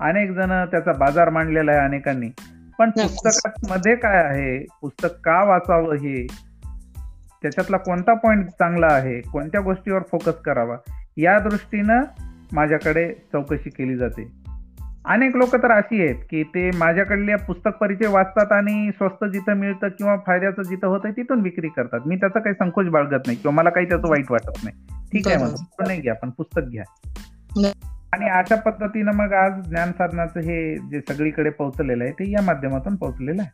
अनेक जण त्याचा बाजार मांडलेला आहे अनेकांनी. पण नक्कीच. पुस्तकात मध्ये काय आहे? पुस्तक का वाचावं हे? त्याच्यातला कोणता पॉइंट चांगला आहे? कोणत्या गोष्टीवर फोकस करावा? या दृष्टीनं माझ्याकडे चौकशी केली जाते. अनेक लोक तर अशी आहेत की ते माझ्याकडले पुस्तक परिचय वाचतात आणि स्वस्त जिथं मिळतं किंवा फायद्याचं जिथं होतं तिथून विक्री करतात. मी त्याचा काही संकोच बाळगत नाही किंवा मला काही त्याचं वाईट वाटत नाही. ठीक आहे. मग नाही घ्या पण पुस्तक घ्या. आणि अशा पद्धतीनं मग आज ज्ञान साधनाचं हे जे सगळीकडे पोहोचलेलं आहे ते या माध्यमातून पोहोचलेलं आहे.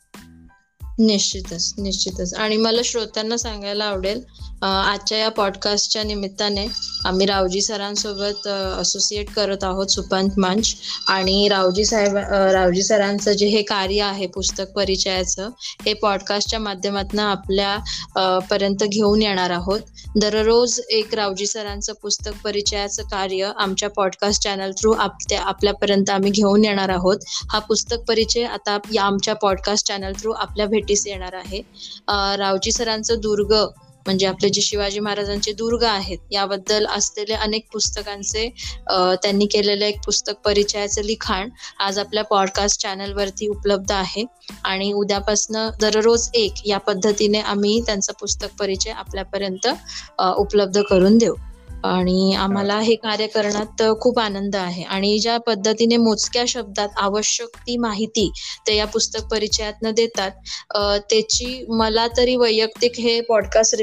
निश्चितच निश्चितच. आणि मला श्रोत्यांना सांगायला आवडेल आजच्या या पॉडकास्टच्या निमित्ताने आम्ही रावजी सरांसोबत असोसिएट करत आहोत सुपांत मंच. आणि रावजी साहेब रावजी सरांचं जे हे कार्य आहे पुस्तक परिचयाचं हे पॉडकास्टच्या माध्यमातून आपल्या पर्यंत घेऊन येणार आहोत. दररोज एक रावजी सरांचं पुस्तक परिचयाचं कार्य आमच्या पॉडकास्ट चॅनल थ्रू आप आपल्यापर्यंत आम्ही घेऊन येणार आहोत. हा पुस्तक परिचय आता या आमच्या पॉडकास्ट चॅनल थ्रू आपल्या नोटीस येणार आहे. रावजी सरांचं दुर्ग म्हणजे आपले जे शिवाजी महाराजांचे दुर्ग आहेत याबद्दल असलेले अनेक पुस्तकांचे त्यांनी केलेले एक पुस्तक परिचयाचं लिखाण आज आपल्या पॉडकास्ट चॅनलवरती उपलब्ध आहे. आणि उद्यापासनं दररोज एक या पद्धतीने आम्ही त्यांचा पुस्तक परिचय आपल्यापर्यंत उपलब्ध करून देऊ. आणि आम्हाला हे कार्य करण्यात खूप आनंद आहे. आणि ज्या पद्धतीने मोजक्या शब्दात आवश्यक ती माहिती ते या पुस्तक परिचयातनं देतात त्याची मला तरी वैयक्तिक हे पॉडकास्ट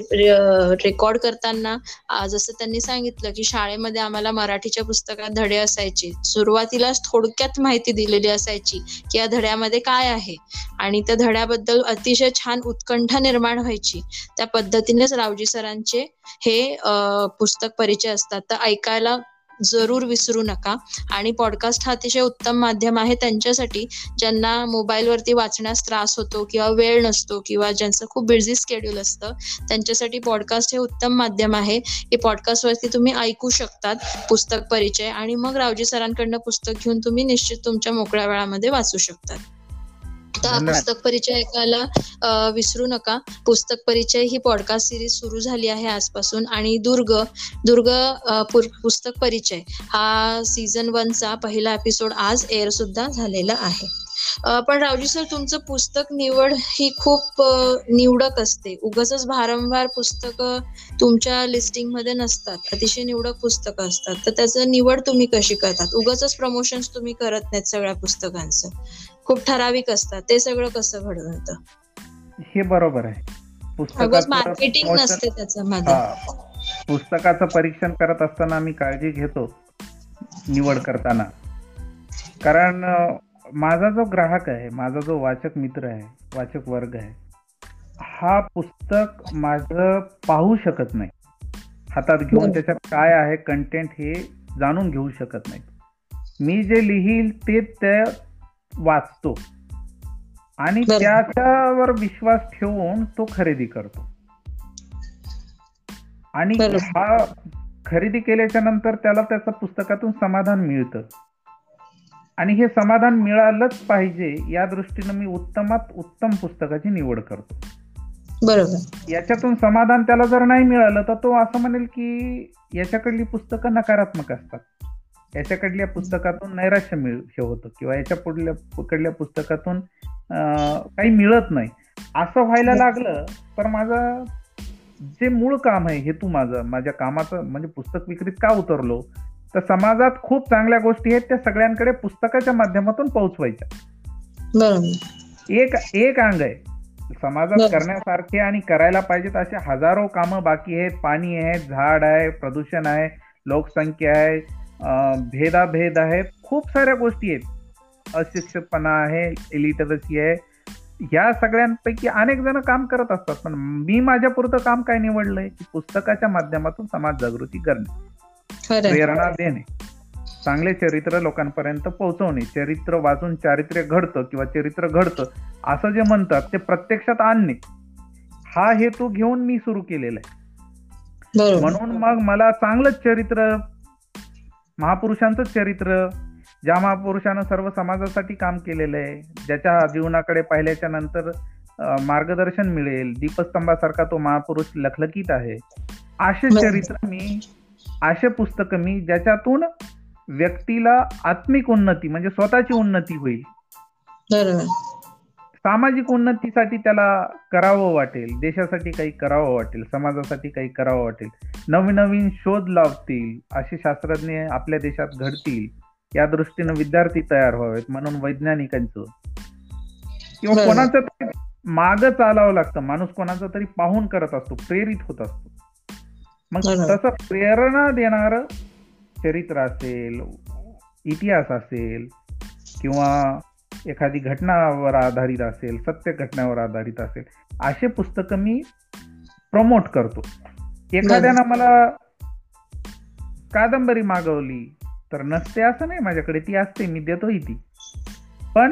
रेकॉर्ड करताना जसं त्यांनी सांगितलं की शाळेमध्ये आम्हाला मराठीच्या पुस्तकात धडे असायचे. सुरुवातीलाच थोडक्यात माहिती दिलेली असायची की या धड्यामध्ये काय आहे. आणि त्या धड्याबद्दल अतिशय छान उत्कंठा निर्माण व्हायची. त्या पद्धतीनेच रावजी सरांचे हे पुस्तक परिचय असतात. तर ऐकायला जरूर विसरू नका. आणि पॉडकास्ट हा अतिशय उत्तम माध्यम आहे त्यांच्यासाठी ज्यांना मोबाईलवरती वाचण्यास त्रास होतो किंवा वेळ नसतो किंवा ज्यांचं खूप बिझी स्केड्यूल असतं त्यांच्यासाठी पॉडकास्ट हे उत्तम माध्यम आहे. हे पॉडकास्टवरती तुम्ही ऐकू शकतात पुस्तक परिचय. आणि मग रावजी सरांकडनं पुस्तक घेऊन तुम्ही निश्चित तुमच्या मोकळ्या वेळामध्ये वाचू शकतात. तर. पुस्तक परिचय ऐकायला विसरू नका. पुस्तक परिचय ही पॉडकास्ट सिरीज सुरू झाली आहे आजपासून. आणि दुर्ग दुर्ग पुस्तक परिचय हा सीझन वनचा पहिला एपिसोड आज एअर सुद्धा झालेला आहे. पण रावजी सर तुमचं पुस्तक निवड ही खूप निवडक असते. उगाच भारंभार पुस्तकं तुमच्या लिस्टिंगमध्ये नसतात. अतिशय निवडक पुस्तकं असतात. तर त्याचं निवड तुम्ही कशी करतात? उगाच प्रमोशन तुम्ही करत नाहीत सगळ्या पुस्तकांचं. खूप ठराविक असतात. ते सगळं कसं घडून येतं हे बरोबर आहे. मार्केटिंग नसते पुस्तकाचं परीक्षण करत असताना मी काळजी घेतो निवड करताना. कारण माझा जो ग्राहक आहे माझा जो वाचक मित्र आहे वाचक वर्ग आहे हा पुस्तक माझं पाहू शकत नाही. हातात घेऊन. त्याच्यात काय आहे कंटेंट हे जाणून घेऊ शकत नाही. मी जे लिहील ते ते वाचतो. आणि. त्याच्यावर विश्वास ठेवून तो खरेदी करतो. आणि. हा खरेदी केल्याच्यानंतर त्याला त्याचं पुस्तकातून समाधान मिळतं. आणि हे समाधान मिळालंच पाहिजे या दृष्टीनं मी उत्तमात उत्तम पुस्तकाची निवड करतो. बरोबर. याच्यातून समाधान त्याला जर नाही मिळालं तर तो असं म्हणेल की याच्याकडली पुस्तकं नकारात्मक असतात. याच्याकडल्या पुस्तकातून नैराश्य मिळ हे होतं किंवा याच्या पुढल्या कडल्या पुस्तकातून काही मिळत नाही. असं व्हायला लागलं तर माझं जे मूळ काम आहे हेतू माझं माझ्या कामाचं म्हणजे पुस्तक विक्रीत का उतरलो तर समाजात खूप चांगल्या गोष्टी आहेत त्या सगळ्यांकडे पुस्तकाच्या माध्यमातून पोहोचवायच्या. एक एक अंग आहे. समाजात. करण्यासारखे आणि करायला पाहिजेत असे हजारो कामं बाकी आहेत. पाणी आहे झाड आहे प्रदूषण आहे लोकसंख्या आहे भेदाभेद आहेत खूप साऱ्या गोष्टी आहेत. अशिक्षितपणा आहे इलिटरसी आहे. ह्या सगळ्यांपैकी अनेक जण काम करत असतात. पण मी माझ्या पुरतं काम काय निवडलंय? की पुस्तकाच्या माध्यमातून समाज जागृती करणे. आहे. प्रेरणा देणे. चांगले चरित्र लोकांपर्यंत पोहोचवणे. चरित्र वाचून चारित्र्य घडतं किंवा चरित्र घडतं असं जे म्हणतात ते प्रत्यक्षात आणणे. हा हेतू घेऊन मी सुरू केलेला आहे. म्हणून मग मला चांगलंच चरित्र महापुरुषांचं चरित्र ज्या महापुरुषानं सर्व समाजासाठी काम केलेलं आहे ज्याच्या जीवनाकडे पाहिल्याच्या नंतर मार्गदर्शन मिळेल दीपस्तंभासारखा तो महापुरुष लखलखीत आहे. असे. चरित्र मी असे पुस्तक मी ज्याच्यातून व्यक्तीला आत्मिक उन्नती म्हणजे स्वतःची उन्नती होईल. सामाजिक उन्नतीसाठी त्याला करावं वाटेल देशासाठी काही करावं वाटेल समाजासाठी काही करावं वाटेल नवीन नवीन शोध लावतील असे शास्त्रज्ञ आपल्या देशात घडतील या दृष्टीनं विद्यार्थी तयार व्हावेत म्हणून वैज्ञानिकांचं किंवा. कोणाचं तरी माग चालावं लागतं माणूस कोणाचं तरी पाहून करत असतो प्रेरित होत असतो मग. तसं प्रेरणा देणार चरित्र असेल इतिहास असेल किंवा एखादी घटनावर आधारित असेल सत्य घटनावर आधारित असेल असे पुस्तकं मी प्रमोट करतो. एखाद्यानं मला कादंबरी मागवली तर नसते असं नाही माझ्याकडे ती असते मी देतोही ती. पण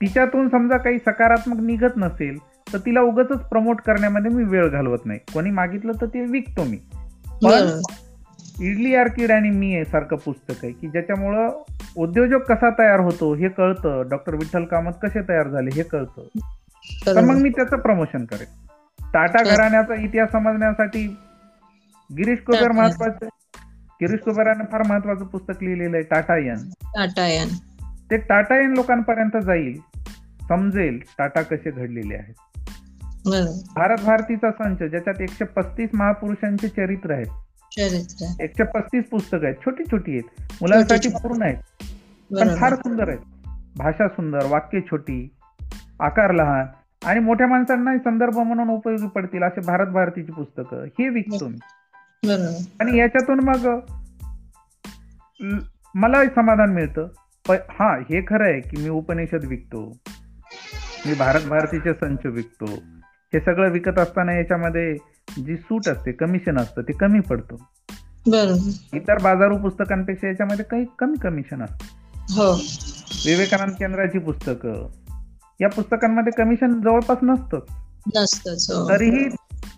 तिच्यातून समजा काही सकारात्मक निघत नसेल तर तिला उगच प्रमोट करण्यामध्ये मी वेळ घालवत नाही. कोणी मागितलं तर ते विकतो मी. पण इडली आर्किड आणि मी सारखं पुस्तक आहे की ज्याच्यामुळं उद्योजक कसा तयार होतो हे कळतं. डॉक्टर विठ्ठल कामत कसे तयार झाले हे कळतं. तर मग मी त्याचं प्रमोशन करेन. टाटा घराण्याचा इतिहास समजण्यासाठी गिरीश कुबेर. महत्वाचं गिरीश कुबेराने फार महत्वाचं पुस्तक लिहिलेलं आहे टाटा यन. टाटा यान. ते टाटा यन लोकांपर्यंत जाईल समजेल टाटा कसे घडलेले आहेत. भारत भारतीचा संच ज्याच्यात एकशे पस्तीस महापुरुषांचे चरित्र आहेत. चरित्र. एकशे पस्तीस पुस्तकं आहेत. छोटी छोटी आहेत. मुलांसाठी. पूर्ण आहेत. पण फार सुंदर आहेत. भाषा सुंदर वाक्य छोटी आकार लहान आणि मोठ्या माणसांनाही संदर्भ म्हणून उपयोगी पडतील असे भारत भारतीची पुस्तकं. हे विकतो मी. आणि याच्यातून मग ल- मलाही समाधान मिळतं. प- हा हे खरं आहे की मी उपनिषद विकतो. मी भारत भारतीचे संच विकतो. हे सगळं विकत असताना याच्यामध्ये जी सूट असते कमिशन असतं ते कमी पडतं. इतर बाजारू पुस्तकांपेक्षा याच्यामध्ये काही कमी कमिशन असतं. हो. विवेकानंद केंद्राची पुस्तकं या पुस्तकांमध्ये कमिशन जवळपास नसतं हो. तरीही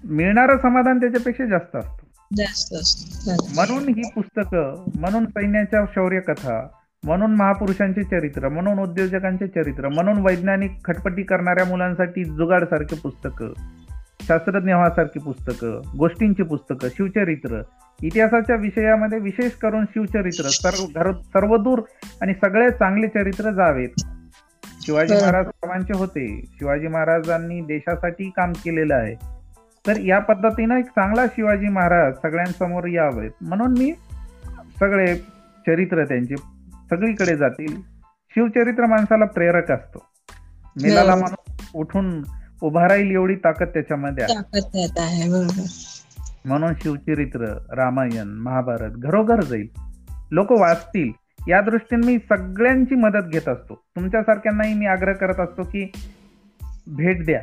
मिळणारं समाधान त्याच्यापेक्षा जास्त असतं. म्हणून ही पुस्तकं म्हणून सैन्याच्या शौर्य कथा म्हणून महापुरुषांचे चरित्र म्हणून उद्योजकांचे चरित्र म्हणून वैज्ञानिक खटपटी करणाऱ्या मुलांसाठी जुगाड सारखे पुस्तकं शास्त्रज्ञ व्हासारखी पुस्तकं गोष्टींची पुस्तकं शिवचरित्र इतिहासाच्या विषयामध्ये विशेष करून शिवचरित्र सर्व घर सर्वदूर आणि सगळे चांगले चरित्र जावेत. शिवाजी. महाराज सर्वांचे होते. शिवाजी महाराजांनी देशासाठी काम केलेलं आहे. तर या पद्धतीनं एक चांगला शिवाजी महाराज सगळ्यांसमोर यावेत. म्हणून मी सगळे चरित्र त्यांचे सगळीकडे जातील. शिवचरित्र माणसाला प्रेरक असतो. मेलाला. माणूस उठून उभा राहील एवढी ताकद त्याच्यामध्ये आहे. म्हणून शिवचरित्र रामायण महाभारत घरोघर जाईल. लोक वाचतील. या दृष्टीने मी सगळ्यांची मदत घेत असतो. तुमच्यासारख्यांनाही मी आग्रह करत असतो की भेट द्या.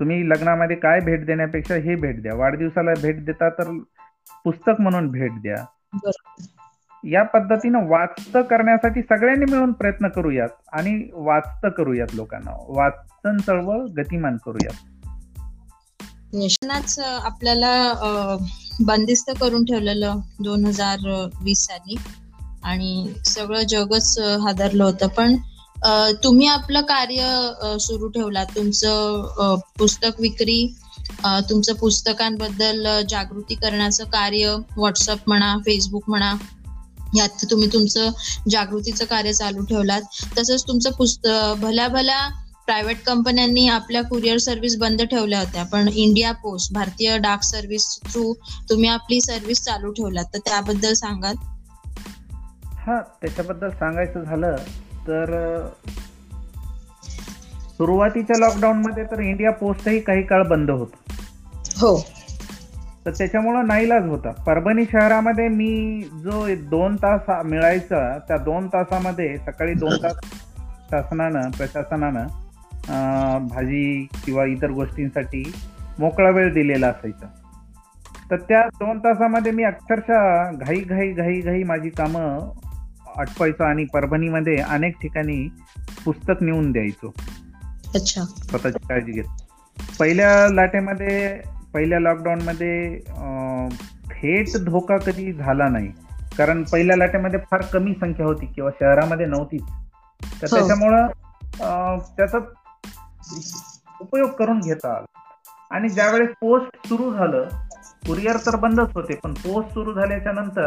तुम्ही लग्नामध्ये काय भेट देण्यापेक्षा हे भेट द्या. वाढदिवसाला भेट देता तर पुस्तक म्हणून भेट द्या. या पद्धतीनं वाचतं करण्यासाठी सगळ्यांनी मिळून प्रयत्न करूयात आणि वाचतं करूयात लोकांना. वाचन चळवळ गतिमान करूयात. निष्णाच आपल्याला बंदिस्त करून ठेवलेलं दोन हजार वीस साली आणि सगळं जगच हादरलं होतं. पण तुम्ही आपलं कार्य सुरू ठेवला. तुमचं पुस्तक विक्री तुमचं पुस्तकांबद्दल जागृती करण्याचं कार्य व्हॉट्सअप म्हणा फेसबुक म्हणा यात तुम्ही तुमचं जागृतीचं कार्य चालू ठेवलात. तसंच तुमचं पुस्तक भल्या भल्या प्रायव्हेट कंपन्यांनी आपल्या कुरिअर सर्व्हिस बंद ठेवल्या होत्या. पण इंडिया पोस्ट भारतीय डाक सर्व्हिस थ्रू तुम्ही आपली सर्व्हिस चालू ठेवलात. तर त्याबद्दल सांगाल? हा त्याच्याबद्दल सांगायचं झालं तर सुरुवातीच्या लॉकडाऊन मध्ये तर इंडिया पोस्टही काही काळ बंद होत. हो. तर त्याच्यामुळं नाईलाज होता. परभणी शहरामध्ये मी जो दोन तास मिळायचा त्या दोन तासामध्ये सकाळी दोन तास शासनानं प्रशासनानं भाजी किंवा इतर गोष्टींसाठी मोकळा वेळ दिलेला असायचा. तर त्या दोन तासामध्ये मी अक्षरशः घाई घाई घाई घाई माझी कामं आटपायचो आणि परभणीमध्ये अनेक ठिकाणी पुस्तक नेऊन द्यायचो. अच्छा. स्वतःची काळजी घेत. पहिल्या लाटेमध्ये पहिल्या लॉकडाऊनमध्ये थेट धोका कधी झाला नाही. कारण पहिल्या लाटेमध्ये फार कमी संख्या होती किंवा शहरामध्ये नव्हतीच. तर हो. त्याच्यामुळं त्याचा उपयोग करून घेता आला आणि ज्यावेळेस पोस्ट सुरू झालं कुरिअर तर बंदच होते पण पोस्ट सुरू झाल्याच्यानंतर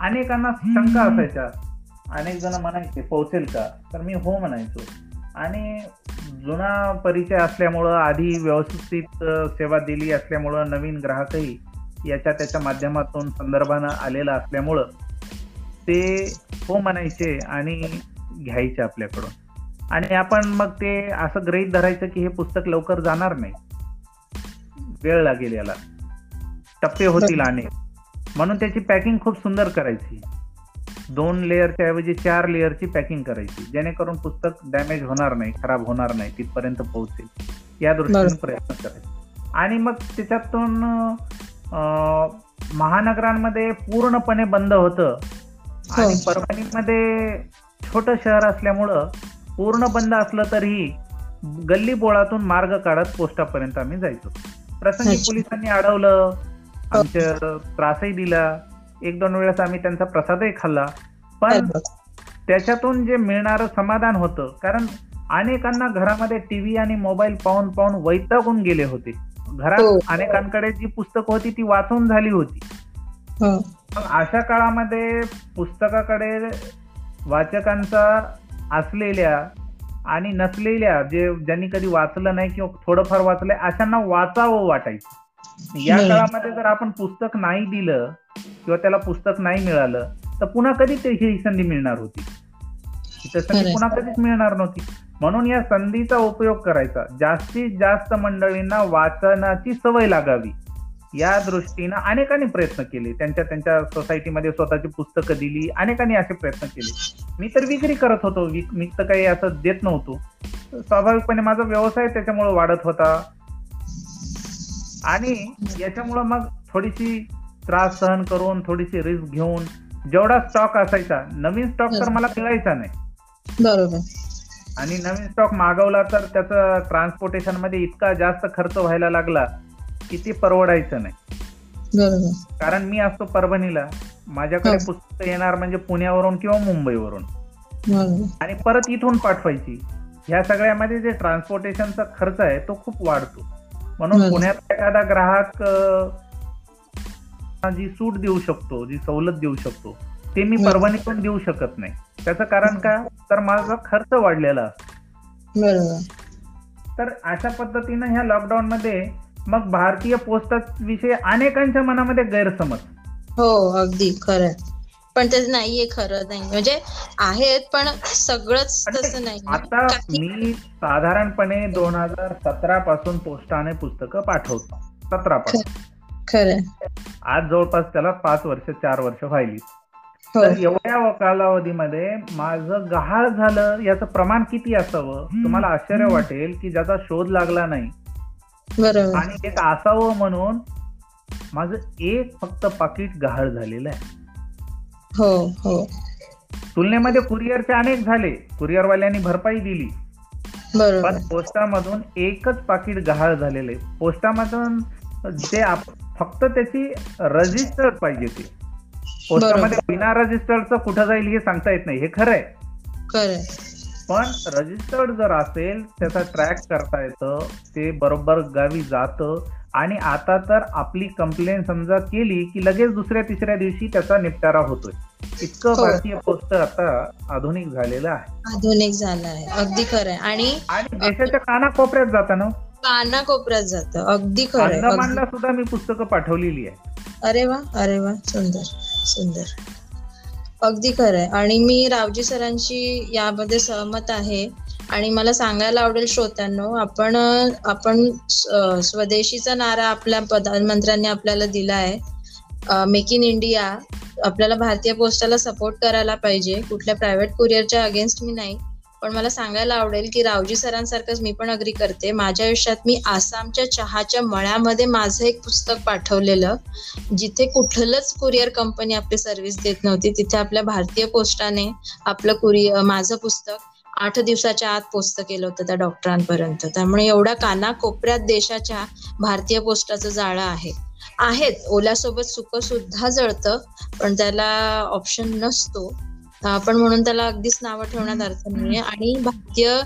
अनेकांना शंका असायच्या. अनेक जण म्हणायचे पोहोचेल का? तर मी हो म्हणायचो. आणि जुना परिचय असल्यामुळं आधी व्यवस्थित सेवा दिली असल्यामुळं नवीन ग्राहकही याच्या त्याच्या माध्यमातून संदर्भानं आलेला असल्यामुळं ते हो म्हणायचे आणि घ्यायचे आपल्याकडून. आणि आपण मग ते असं गृहीत धरायचं की हे पुस्तक लवकर जाणार नाही. वेळ लागेल याला. टप्पे होतील अनेक म्हणून त्याची पॅकिंग खूप सुंदर करायची. दोन लेअरच्या ऐवजी चार लेअरची पॅकिंग करायची जेणेकरून पुस्तक डॅमेज होणार नाही खराब होणार नाही तिथपर्यंत पोहोचेल या दृष्टीने. प्रयत्न करायचे आणि मग त्याच्यातून महानगरांमध्ये पूर्णपणे बंद होतं आणि हो. परभणीमध्ये छोटं शहर असल्यामुळं पूर्ण बंद असलं तरीही गल्ली बोळातून मार्ग काढत पोस्टापर्यंत आम्ही जायचो प्रसंगी. पोलिसांनी अडवलं आमच्या त्रासही दिला एक दोन वेळेस आम्ही त्यांचा प्रसादही खाल्ला. पण त्याच्यातून जे मिळणारं समाधान होतं कारण अनेकांना घरामध्ये टीव्ही आणि मोबाईल पाहून पाहून वैतागून गेले होते. हो. घरात अनेकांकडे जी पुस्तकं होती ती वाचून झाली होती. हो. पण अशा काळामध्ये पुस्तकाकडे वाचकांचा असलेल्या आणि नसलेल्या जे ज्यांनी कधी वाचलं नाही किंवा थोडंफार वाचलंय अशांना वाचावं वाटायचं. या. काळामध्ये जर आपण पुस्तक नाही दिलं किंवा त्याला पुस्तक नाही मिळालं तर पुन्हा कधी ते ही संधी मिळणार होती? ही संधी. पुन्हा कधीच मिळणार नव्हती. म्हणून या संधीचा उपयोग करायचा. जास्तीत जास्त मंडळींना वाचनाची सवय लागावी. या दृष्टीनं अनेकांनी प्रयत्न केले. त्यांच्या त्यांच्या सोसायटीमध्ये स्वतःची पुस्तकं दिली. अनेकांनी असे प्रयत्न केले. मी तर विक्री करत होतो. मी तर काही असं देत नव्हतो. स्वाभाविकपणे माझा व्यवसाय त्याच्यामुळे वाढत होता. आणि याच्यामुळं मग थोडीशी त्रास सहन करून थोडीशी रिस्क घेऊन जेवढा स्टॉक असायचा नवीन स्टॉक तर मला मिळायचा नाही. बरोबर. आणि नवीन स्टॉक मागवला तर त्याचा ट्रान्सपोर्टेशनमध्ये इतका जास्त खर्च व्हायला लागला की ते परवडायचं नाही. बरोबर. कारण मी असतो परभणीला. माझ्याकडे हो. पुस्तकं येणार म्हणजे पुण्यावरून किंवा मुंबईवरून. आणि परत इथून पाठवायची. ह्या सगळ्यामध्ये जे ट्रान्सपोर्टेशनचा खर्च आहे तो खूप वाढतो. म्हणून. पुण्यात एखादा ग्राहक जी सूट देऊ शकतो जी सवलत देऊ शकतो ते मी बरोबर. परभणीतून देऊ शकत नाही. त्याचं कारण का? तर माझा खर्च वाढलेला असतो. तर अशा पद्धतीनं ह्या लॉकडाऊन मध्ये मग भारतीय पोस्टाविषयी अनेकांच्या मनामध्ये गैरसमज. हो अगदी खरं. पण ते नाहीये खरं नाही. म्हणजे आहेत पण सगळंच पण तसं नाही आता मी साधारणपणे दोन हजार सतरा पासून पोस्टाने पुस्तकं पाठवतो. सतरा पासून खरं. आज जवळपास त्याला पाच वर्ष चार वर्ष व्हायली. हो. तर एवढ्या कालावधीमध्ये माझं गहाळ झालं याचं प्रमाण किती असावं? तुम्हाला आश्चर्य वाटेल की ज्याचा शोध लागला नाही. बरोबर. आणि एक असावं म्हणून माझं एक फक्त पाकिट गहाळ झालेलं आहे. हो हो. तुलनेमध्ये कुरिअरचे अनेक झाले. कुरिअरवाल्यांनी भरपाई दिली. बरोबर. पण पोस्टामधून एकच पाकिट गहाळ झालेलं आहे. पोस्टामधून जे आप- फक्त त्याची रजिस्टर्ड पाहिजे ती पोस्टामध्ये बिना रजिस्टर्डचं कुठं जाईल हे सांगता येत नाही. हे खरं आहे. खरंय पण रजिस्टर्ड जर असेल त्याचा ट्रॅक करता येतं ते बरोबर गावी जातं. आणि आता तर आपली कंप्लेंट समजा केली की लगेच दुसऱ्या तिसऱ्या दिवशी त्याचा निपटारा होतोय. इतकं हो. भारतीय पोस्ट आता आधुनिक झालेलं आहे. आधुनिक झालं आहे. अगदी आणि आणि देशाच्या कानाकोपऱ्यात जाताना कानाकोपऱ्यात जातं. अगदी खरंय अगदी- अंदमानला सुद्धा मी पुस्तकं पाठवलेली आहे अरे वा अरे वा सुंदर सुंदर. अगदी खरंय आणि मी रावजी सरांशी यामध्ये सहमत आहे. आणि मला सांगायला आवडेल श्रोत्यांनो आपण आपण स- स्वदेशीचा नारा आपल्या प्रधानमंत्र्यांनी आपल्याला दिला आहे. मेक इन इंडिया आपल्याला भारतीय पोस्टाला सपोर्ट करायला पाहिजे. कुठल्या प्रायव्हेट कुरिअरच्या अगेन्स्ट मी नाही. पण मला सांगायला आवडेल की रावजी सरांसारखंच मी पण अग्री करते. माझ्या आयुष्यात मी आसामच्या चहाच्या मळ्यामध्ये माझं एक पुस्तक पाठवलेलं जिथे कुठलंच कुरिअर कंपनी आपली सर्व्हिस देत नव्हती. तिथे आपल्या भारतीय पोस्टाने आपलं कुरिअर माझं पुस्तक आठ दिवसाच्या आत पोस्ट केलं होतं त्या डॉक्टरांपर्यंत त्यामुळे एवढ्या कानाकोपऱ्यात देशाच्या भारतीय पोस्टाचं जाळं आहे. आहेत. ओल्यासोबत सुकं सुद्धा जळतं पण त्याला ऑप्शन नसतो. आपण म्हणून त्याला अगदीच नावं ठेवण्यात अर्थ नाहीये. आणि भारतीय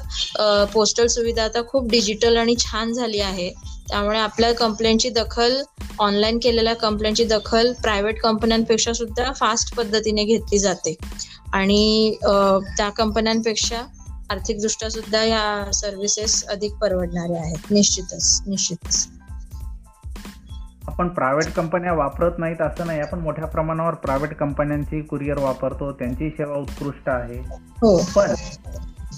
पोस्टल सुविधा आता खूप डिजिटल आणि छान झाली आहे. त्यामुळे आपल्या कंप्लेंटची दखल ऑनलाईन केलेल्या कंप्लेंटची दखल प्रायव्हेट कंपन्यांपेक्षा सुद्धा फास्ट पद्धतीने घेतली जाते. आणि त्या कंपन्यांपेक्षा आर्थिकदृष्ट्या सुद्धा या सर्व्हिसेस अधिक परवडणाऱ्या आहेत. निश्चितच निश्चितच. आपण प्रायव्हेट कंपन्या वापरत नाहीत असं नाही. आपण मोठ्या प्रमाणावर प्रायव्हेट कंपन्यांची कुरिअर वापरतो. त्यांची सेवा उत्कृष्ट आहे. हो. पण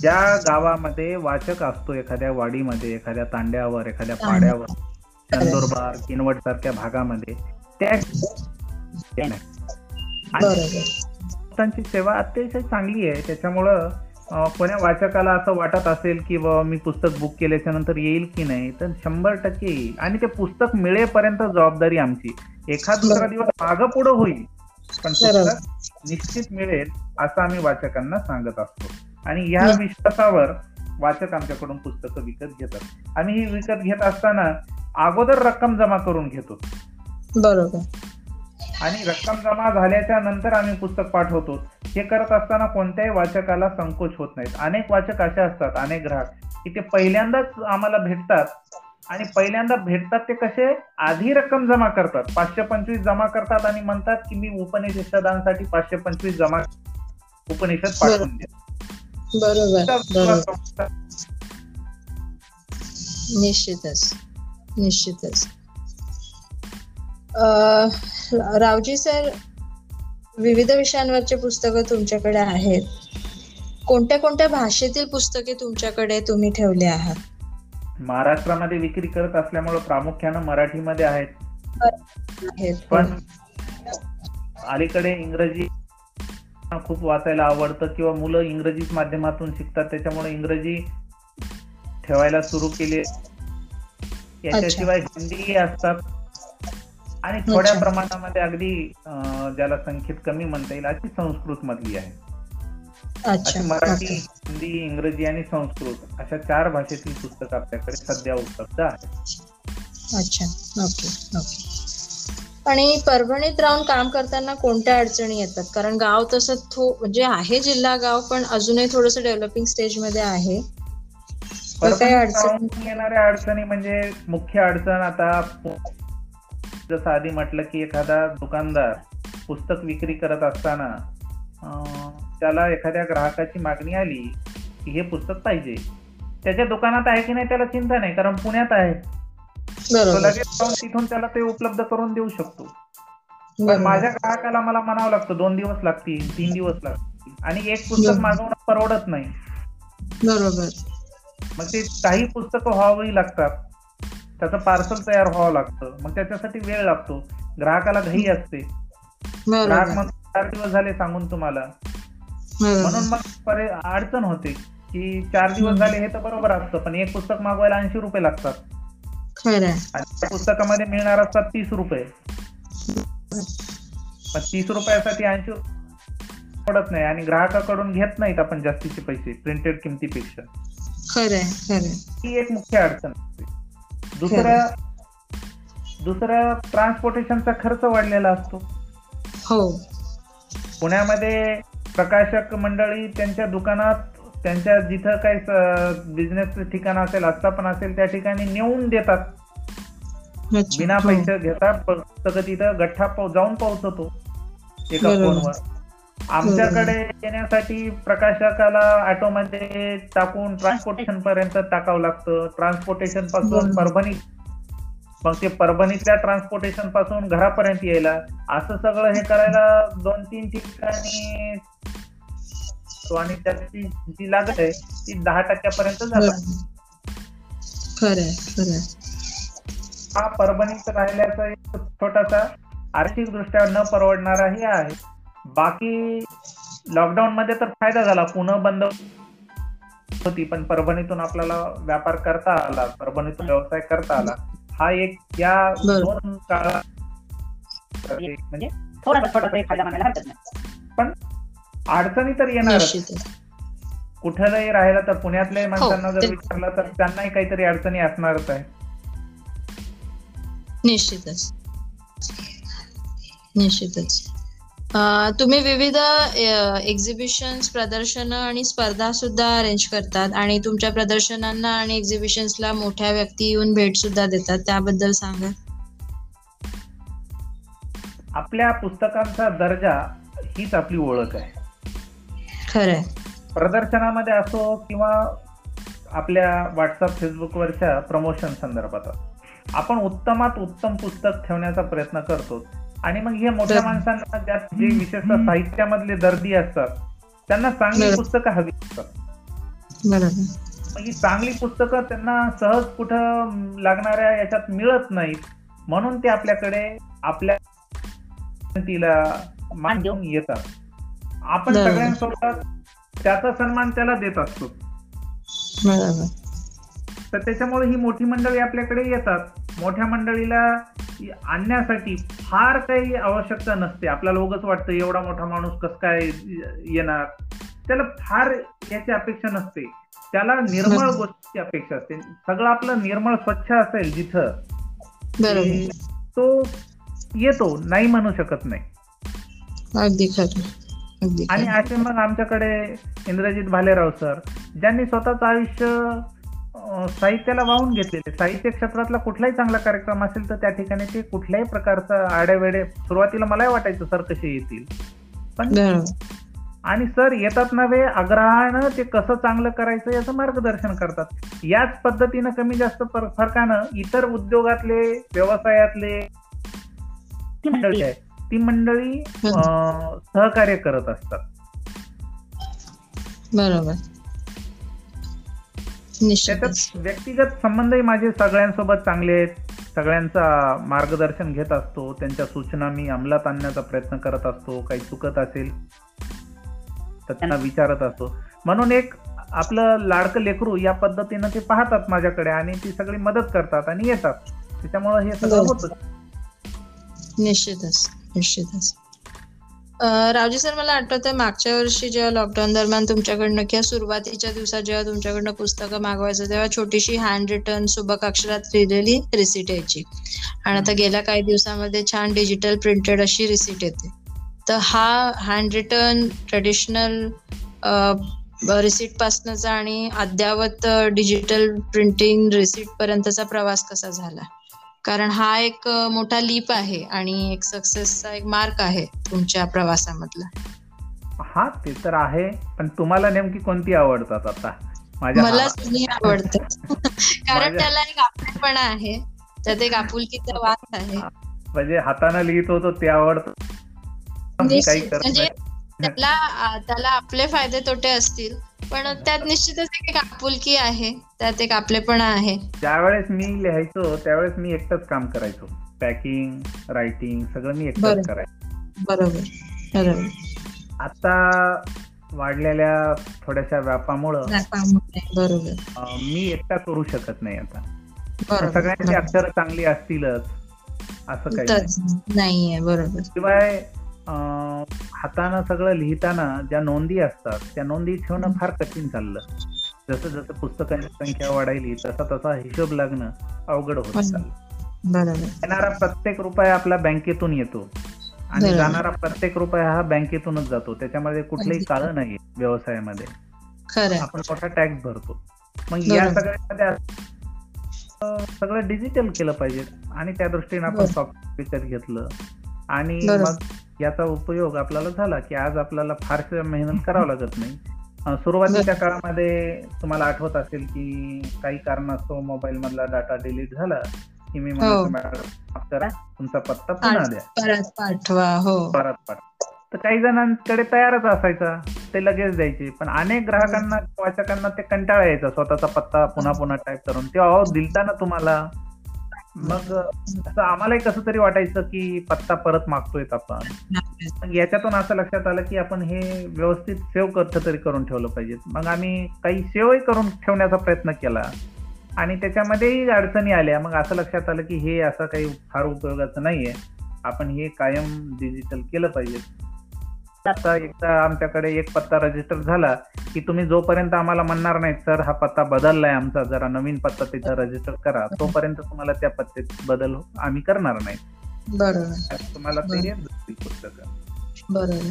ज्या गावामध्ये वाचक असतो एखाद्या वाडीमध्ये एखाद्या तांड्यावर एखाद्या पाड्यावर नंदुरबार किनवट सारख्या भागामध्ये त्या. आणि सेवा अतिशय चांगली आहे. त्याच्यामुळं कोण्या वाचकाला असं वाटत असेल की बाबा मी पुस्तक बुक केल्याच्यानंतर येईल की नाही तर शंभर टक्के येईल. आणि ते पुस्तक मिळेपर्यंत जबाबदारी आमची. एखाद दुसरा दिवस मागं पुढं होईल पण. पुस्तक निश्चित मिळेल असं आम्ही वाचकांना सांगत असतो. आणि या. विश्वासावर वाचक आमच्याकडून पुस्तकं विकत घेतात. आम्ही ही विकत घेत असताना अगोदर रक्कम जमा करून घेतो. बरोबर. आणि रक्कम जमा झाल्याच्यानंतर आम्ही पुस्तक पाठवतो. हे करत असताना कोणत्याही वाचकाला संकोच होत नाहीत. अनेक वाचक असे असतात अनेक ग्राहक की ते पहिल्यांदाच आम्हाला भेटतात आणि पहिल्यांदा भेटतात ते कसे? आधी रक्कम जमा करतात. पाचशे पंचवीस जमा करतात आणि म्हणतात की मी उपनिषदांसाठी पाचशे पंचवीस जमा उपनिषद पाठवून द्या निश्चितच निश्चितच. रावजी सर विविध विषयांवरचे पुस्तकं तुमच्याकडे आहेत. कोणत्या कोणत्या भाषेतील पुस्तके तुमच्याकडे तुम्ही ठेवले आहात? महाराष्ट्रामध्ये विक्री करत असल्यामुळे प्रामुख्यानं मराठीमध्ये आहेत. पण अलीकडे इंग्रजी खूप वाचायला आवडतं किंवा मुलं इंग्रजीच माध्यमातून शिकतात त्याच्यामुळे इंग्रजी ठेवायला सुरू केली. याच्याशिवाय हिंदी असतात. आणि थोड्या. प्रमाणामध्ये अगदी ज्याला संख्येत कमी म्हणता येईल अशी संस्कृत मधली आहे. अशी मराठी. हिंदी इंग्रजी आणि संस्कृत अशा चार भाषेतील पुस्तक आपल्याकडे सध्या उपलब्ध आहेत. अच्छा ओके ओके. आणि परभणीत राहून काम करताना कोणत्या अडचणी येतात? कारण गाव तसं थो म्हणजे आहे जिल्हा गाव पण अजूनही थोडस डेव्हलपिंग स्टेजमध्ये आहे. येणाऱ्या अडचणी म्हणजे मुख्य अडचण आता जसं आधी म्हटलं की एखादा दुकानदार पुस्तक विक्री करत असताना त्याला एखाद्या ग्राहकाची मागणी आली की हे पुस्तक पाहिजे. त्याच्या दुकानात आहे की नाही त्याला चिंता नाही कारण पुण्यात आहे. लगेच जाऊन तिथून त्याला ते उपलब्ध करून देऊ शकतो. पण. माझ्या ग्राहकाला मला म्हणावं लागतं दोन दिवस लागतील तीन दिवस लागतील. आणि एक पुस्तक. मागवणं परवडत नाही. बरोबर. मग ते काही पुस्तकं व्हावी लागतात. त्याचं पार्सल तयार व्हावं लागतं. मग त्याच्यासाठी वेळ लागतो. ग्राहकाला घाई असते. ग्राहक मग चार दिवस झाले सांगून तुम्हाला. म्हणून मग परे अडचण होते की चार दिवस झाले हे तर बरोबर असतं पण एक पुस्तक मागवायला ऐंशी रुपये लागतात. आणि त्या पुस्तकामध्ये मिळणार असतात तीस रुपये. पण तीस रुपयासाठी ऐंशी पडत नाही आणि ग्राहकाकडून घेत नाहीत आपण जास्तीचे पैसे प्रिंटेड किमतीपेक्षा. ही एक मुख्य अडचण असते. दुसऱ्या दुसरं ट्रान्सपोर्टेशनचा खर्च वाढलेला असतो हो पुण्यामध्ये प्रकाशक मंडळी त्यांच्या दुकानात त्यांच्या जिथं काही बिझनेस ठिकाण असेल आस्थापन असेल त्या ठिकाणी नेऊन देतात. बिना हो. पैसे घेता पुस्तकं तिथं गठ्ठा जाऊन पोहोचतो एका. फोनवर आमच्याकडे येण्यासाठी प्रकाशकाला ऑटोमध्ये टाकून ट्रान्सपोर्टेशन पर्यंत टाकावं लागतं. ट्रान्सपोर्टेशनपासून. परभणी मग ते परभणीतल्या ट्रान्सपोर्टेशनपासून घरापर्यंत यायला. असं सगळं हे करायला दोन तीन ठिकाणी तो आणि त्याची जी लागत आहे ती दहा टक्क्यापर्यंत जातात हा परभणीत राहिल्याचा एक छोटासा आर्थिक दृष्ट्या न परवडणारा हे आहे. बाकी लॉकडाऊन मध्ये तर फायदा झाला. पुणे बंद होती पण परभणीतून आपल्याला व्यापार करता आला परभणीतून व्यवसाय करता आला. हा एक या. दोन काळात म्हणजे हरकत नाही. अडचणी तर येणार कुठेही राहिला तर पुण्यातल्या माणसांना जर ते- विचारलं तर त्यांनाही काहीतरी अडचणी असणारच आहे. निश्चितच. निश्चितच. तुम्ही विविध एक्झिबिशन प्रदर्शनं आणि स्पर्धा सुद्धा अरेंज करतात आणि तुमच्या प्रदर्शनांना आणि एक्झिबिशन्सला मोठ्या व्यक्ती येऊन भेट सुद्धा देतात. त्याबद्दल सांगा. आपल्या पुस्तकांचा दर्जा हीच आपली ओळख आहे. खरंय. प्रदर्शनामध्ये असो किंवा आपल्या व्हॉट्सअप फेसबुकवरच्या प्रमोशन संदर्भात आपण उत्तमात उत्तम पुस्तक ठेवण्याचा प्रयत्न करतो आणि मग हे मोठ्या. माणसांना ज्यात जे विशेषतः साहित्यामधले दर्दी असतात त्यांना चांगली. पुस्तकं हवी असतात. मग ही चांगली पुस्तकं त्यांना सहज कुठं लागणाऱ्या याच्यात मिळत नाहीत. म्हणून ते आपल्याकडे आपल्या तिला मान देऊन येतात. आपण. सगळ्यांसोबत त्याचा सन्मान त्याला देत असतो. तर त्याच्यामुळे ही मोठी मंडळी आपल्याकडे येतात. मोठ्या मंडळीला आणण्यासाठी फार काही आवश्यकता नसते. आपल्याला उगच वाटतं एवढा मोठा माणूस कसं काय येणार? त्याला फार याची अपेक्षा नसते. त्याला निर्मळ. गोष्टीची अपेक्षा असते. सगळं आपलं निर्मळ स्वच्छ असेल जिथं तो येतो नाही म्हणू शकत नाही. अगदी आणि. असे मग आमच्याकडे इंद्रजित भालेराव सर ज्यांनी स्वतःचं आयुष्य साहित्याला वाहून घेतलेले. साहित्य क्षेत्रातला कुठलाही चांगला कार्यक्रम असेल तर त्या ठिकाणी ते कुठल्याही प्रकारचा आडेवेडे सुरुवातीला मलाही वाटायचं सर कसे येतील? पण आणि सर येतात नव्हे आग्रहानं ते कसं चांगलं करायचं याचं मार्गदर्शन करतात. याच पद्धतीनं कमी जास्त फर- फरकानं इतर उद्योगातले व्यवसायातले ती मंडळी आहे ती मंडळी अं, सहकार्य करत असतात. बरोबर. त्याच्यात व्यक्तिगत संबंधही माझे सगळ्यांसोबत चांगले आहेत. सगळ्यांचा मार्गदर्शन घेत असतो. त्यांच्या सूचना मी अंमलात आणण्याचा प्रयत्न करत असतो. काही चुकत असेल तर त्यांना विचारत असतो. म्हणून एक आपलं लाडकं लेकरू या पद्धतीनं ते पाहतात माझ्याकडे आणि ती सगळी मदत करतात आणि येतात. त्याच्यामुळे हे सगळं. होतं. निश्चितच निश्चितच. रावजी सर मला आठवतंय मागच्या वर्षी जेव्हा लॉकडाऊन दरम्यान तुमच्याकडनं किंवा सुरुवातीच्या दिवसात जेव्हा तुमच्याकडनं पुस्तकं मागवायचं तेव्हा छोटीशी हँड रिटर्न सुबक अक्षरात लिहिलेली रिसिट यायची. आणि आता गेल्या काही दिवसामध्ये छान डिजिटल प्रिंटेड अशी रिसिट येते. तर हा हँड रिटर्न ट्रेडिशनल रिसिट पासनचा आणि अद्यावत डिजिटल प्रिंटिंग रिसिट पर्यंतचा प्रवास कसा झाला? कारण हा एक मोठा लीप आहे आणि एक सक्सेसचा एक मार्क आहे तुमच्या प्रवासामधला. हा ते तर आहे पण तुम्हाला नेमकी कोणती आवडतात आता? मला जुनी आवडतं कारण त्याला एक आपलेपणा आहे. त्यात एक आपुलकीचा वास आहे. म्हणजे हाताने लिहित होतो ते आवडतं. काही त्याला त्याला आपले फायदे तोटे असतील पण त्यात निश्चितच एक आपुलकी आहे त्यात एक आपलेपणा आहे. ज्यावेळेस मी लिहायचो त्यावेळेस मी एकटंच काम करायचो. पॅकिंग रायटिंग सगळं मी. एकटंच करायचो. बरोबर बरोबर. आता वाढलेल्या थोड्याशा व्यापामुळं मी एकटा करू शकत नाही आता. सगळ्यांची अक्षर चांगली असतीलच असं काही नाहीये बरोबर. शिवाय हातानं सगळं लिहिताना ज्या नोंदी असतात त्या नोंदी ठेवणं फार कठीण चाललं जसं जसं पुस्तकांची संख्या वाढायली तसा तसा हिशोब लागणं अवघड होत. चाललं येणारा प्रत्येक रुपया आपला बँकेतून येतो आणि. जाणारा प्रत्येक रुपया हा बँकेतूनच जातो त्याच्यामध्ये कुठलंही. काळं नाही व्यवसायामध्ये आपण मोठा टॅक्स भरतो मग या. सगळ्यामध्ये सगळं डिजिटल केलं पाहिजे आणि त्या दृष्टीने आपण. सॉफ्टवेअर विकत घेतलं आणि. मग याचा उपयोग आपल्याला झाला की आज आपल्याला फारसं मेहनत करावं लागत नाही. सुरुवातीच्या काळामध्ये तुम्हाला आठवत असेल की काही कारणास्तव मोबाईल मधला डाटा डिलीट झाला की मी हो. करा तुमचा पत्ता पुन्हा द्या. परत पाठवा हो. परत पाठ तर काही जणांकडे तयारच असायचा ते लगेच द्यायचे पण अनेक ग्राहकांना वाचकांना ते कंटाळा यायचा स्वतःचा पत्ता पुन्हा पुन्हा टाईप करून. ते अहो दिलता ना तुम्हाला? मग आम्हालाही कसं तरी वाटायचं की पत्ता परत मागतोय आपण. याच्यातून असं लक्षात आलं की आपण हे व्यवस्थित सेव्ह कसं तरी करून ठेवलं पाहिजे मग आम्ही काही सेव्हही करून ठेवण्याचा प्रयत्न केला. आणि त्याच्यामध्येही अडचणी आल्या. मग असं लक्षात आलं की हे असं काही फार उपयोगाचं नाहीये. आपण हे कायम डिजिटल केलं पाहिजे आता एकदा आमच्याकडे एक पत्ता रजिस्टर झाला की तुम्ही जोपर्यंत आम्हाला म्हणणार नाही सर हा पत्ता बदललाय आमचा जरा नवीन पत्ता तिथं रजिस्टर करा तोपर्यंत तुम्हाला त्या पत्त्यात बदल आम्ही करणार नाही. बरोबर. तुम्हाला ते बरोबर.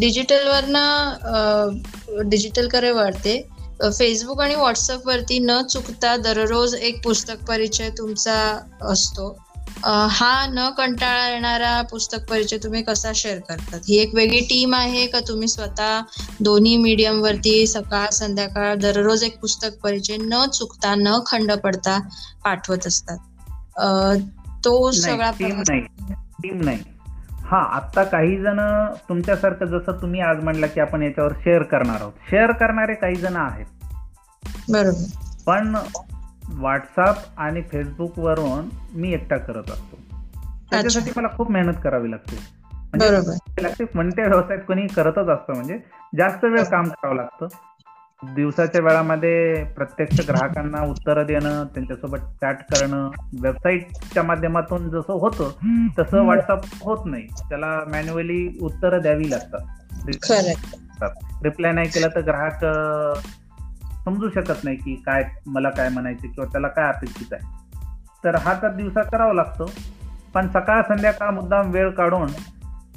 डिजिटल वरनं डिजिटल करे वाढते. फेसबुक आणि व्हॉट्सअप वरती न चुकता दररोज एक पुस्तक परिचय तुमचा असतो. हा न कंटाळा येणारा पुस्तक परिचय तुम्ही कसा शेअर करतात? ही एक वेगळी टीम आहे का तुम्ही स्वतः दोन्ही मीडियम वरती सकाळ संध्याकाळ दररोज एक पुस्तक परिचय न चुकता न खंड पडता पाठवत असतात? तो सगळा टीम प्रवास- नाही. टीम नाही. हा आता काही जण तुमच्यासारखं जसं तुम्ही आज म्हणला की आपण याच्यावर शेअर करणार आहोत. शेअर करणारे काही जण आहेत. बरोबर. पण व्हॉट्सअप आणि फेसबुक वरून मी एकटा करत असतो. त्याच्यासाठी मला खूप मेहनत करावी लागते. म्हणजे कोणत्या व्यवसायात कोणी करतच असतं म्हणजे जास्त वेळ काम करावं लागतं. दिवसाच्या वेळामध्ये प्रत्यक्ष ग्राहकांना उत्तर देणं त्यांच्यासोबत चॅट करणं वेबसाईटच्या माध्यमातून जसं होतं तसं व्हॉट्सअप होत नाही. त्याला मॅन्युअली उत्तरं द्यावी लागतात. रिप्लाय नाही केला तर ग्राहक समजू शकत नाही की काय मला काय म्हणायचं किंवा त्याला काय अपेक्षित आहे. तर हा तर दिवसा करावा लागतो. पण सकाळ संध्याकाळ मुद्दाम वेळ काढून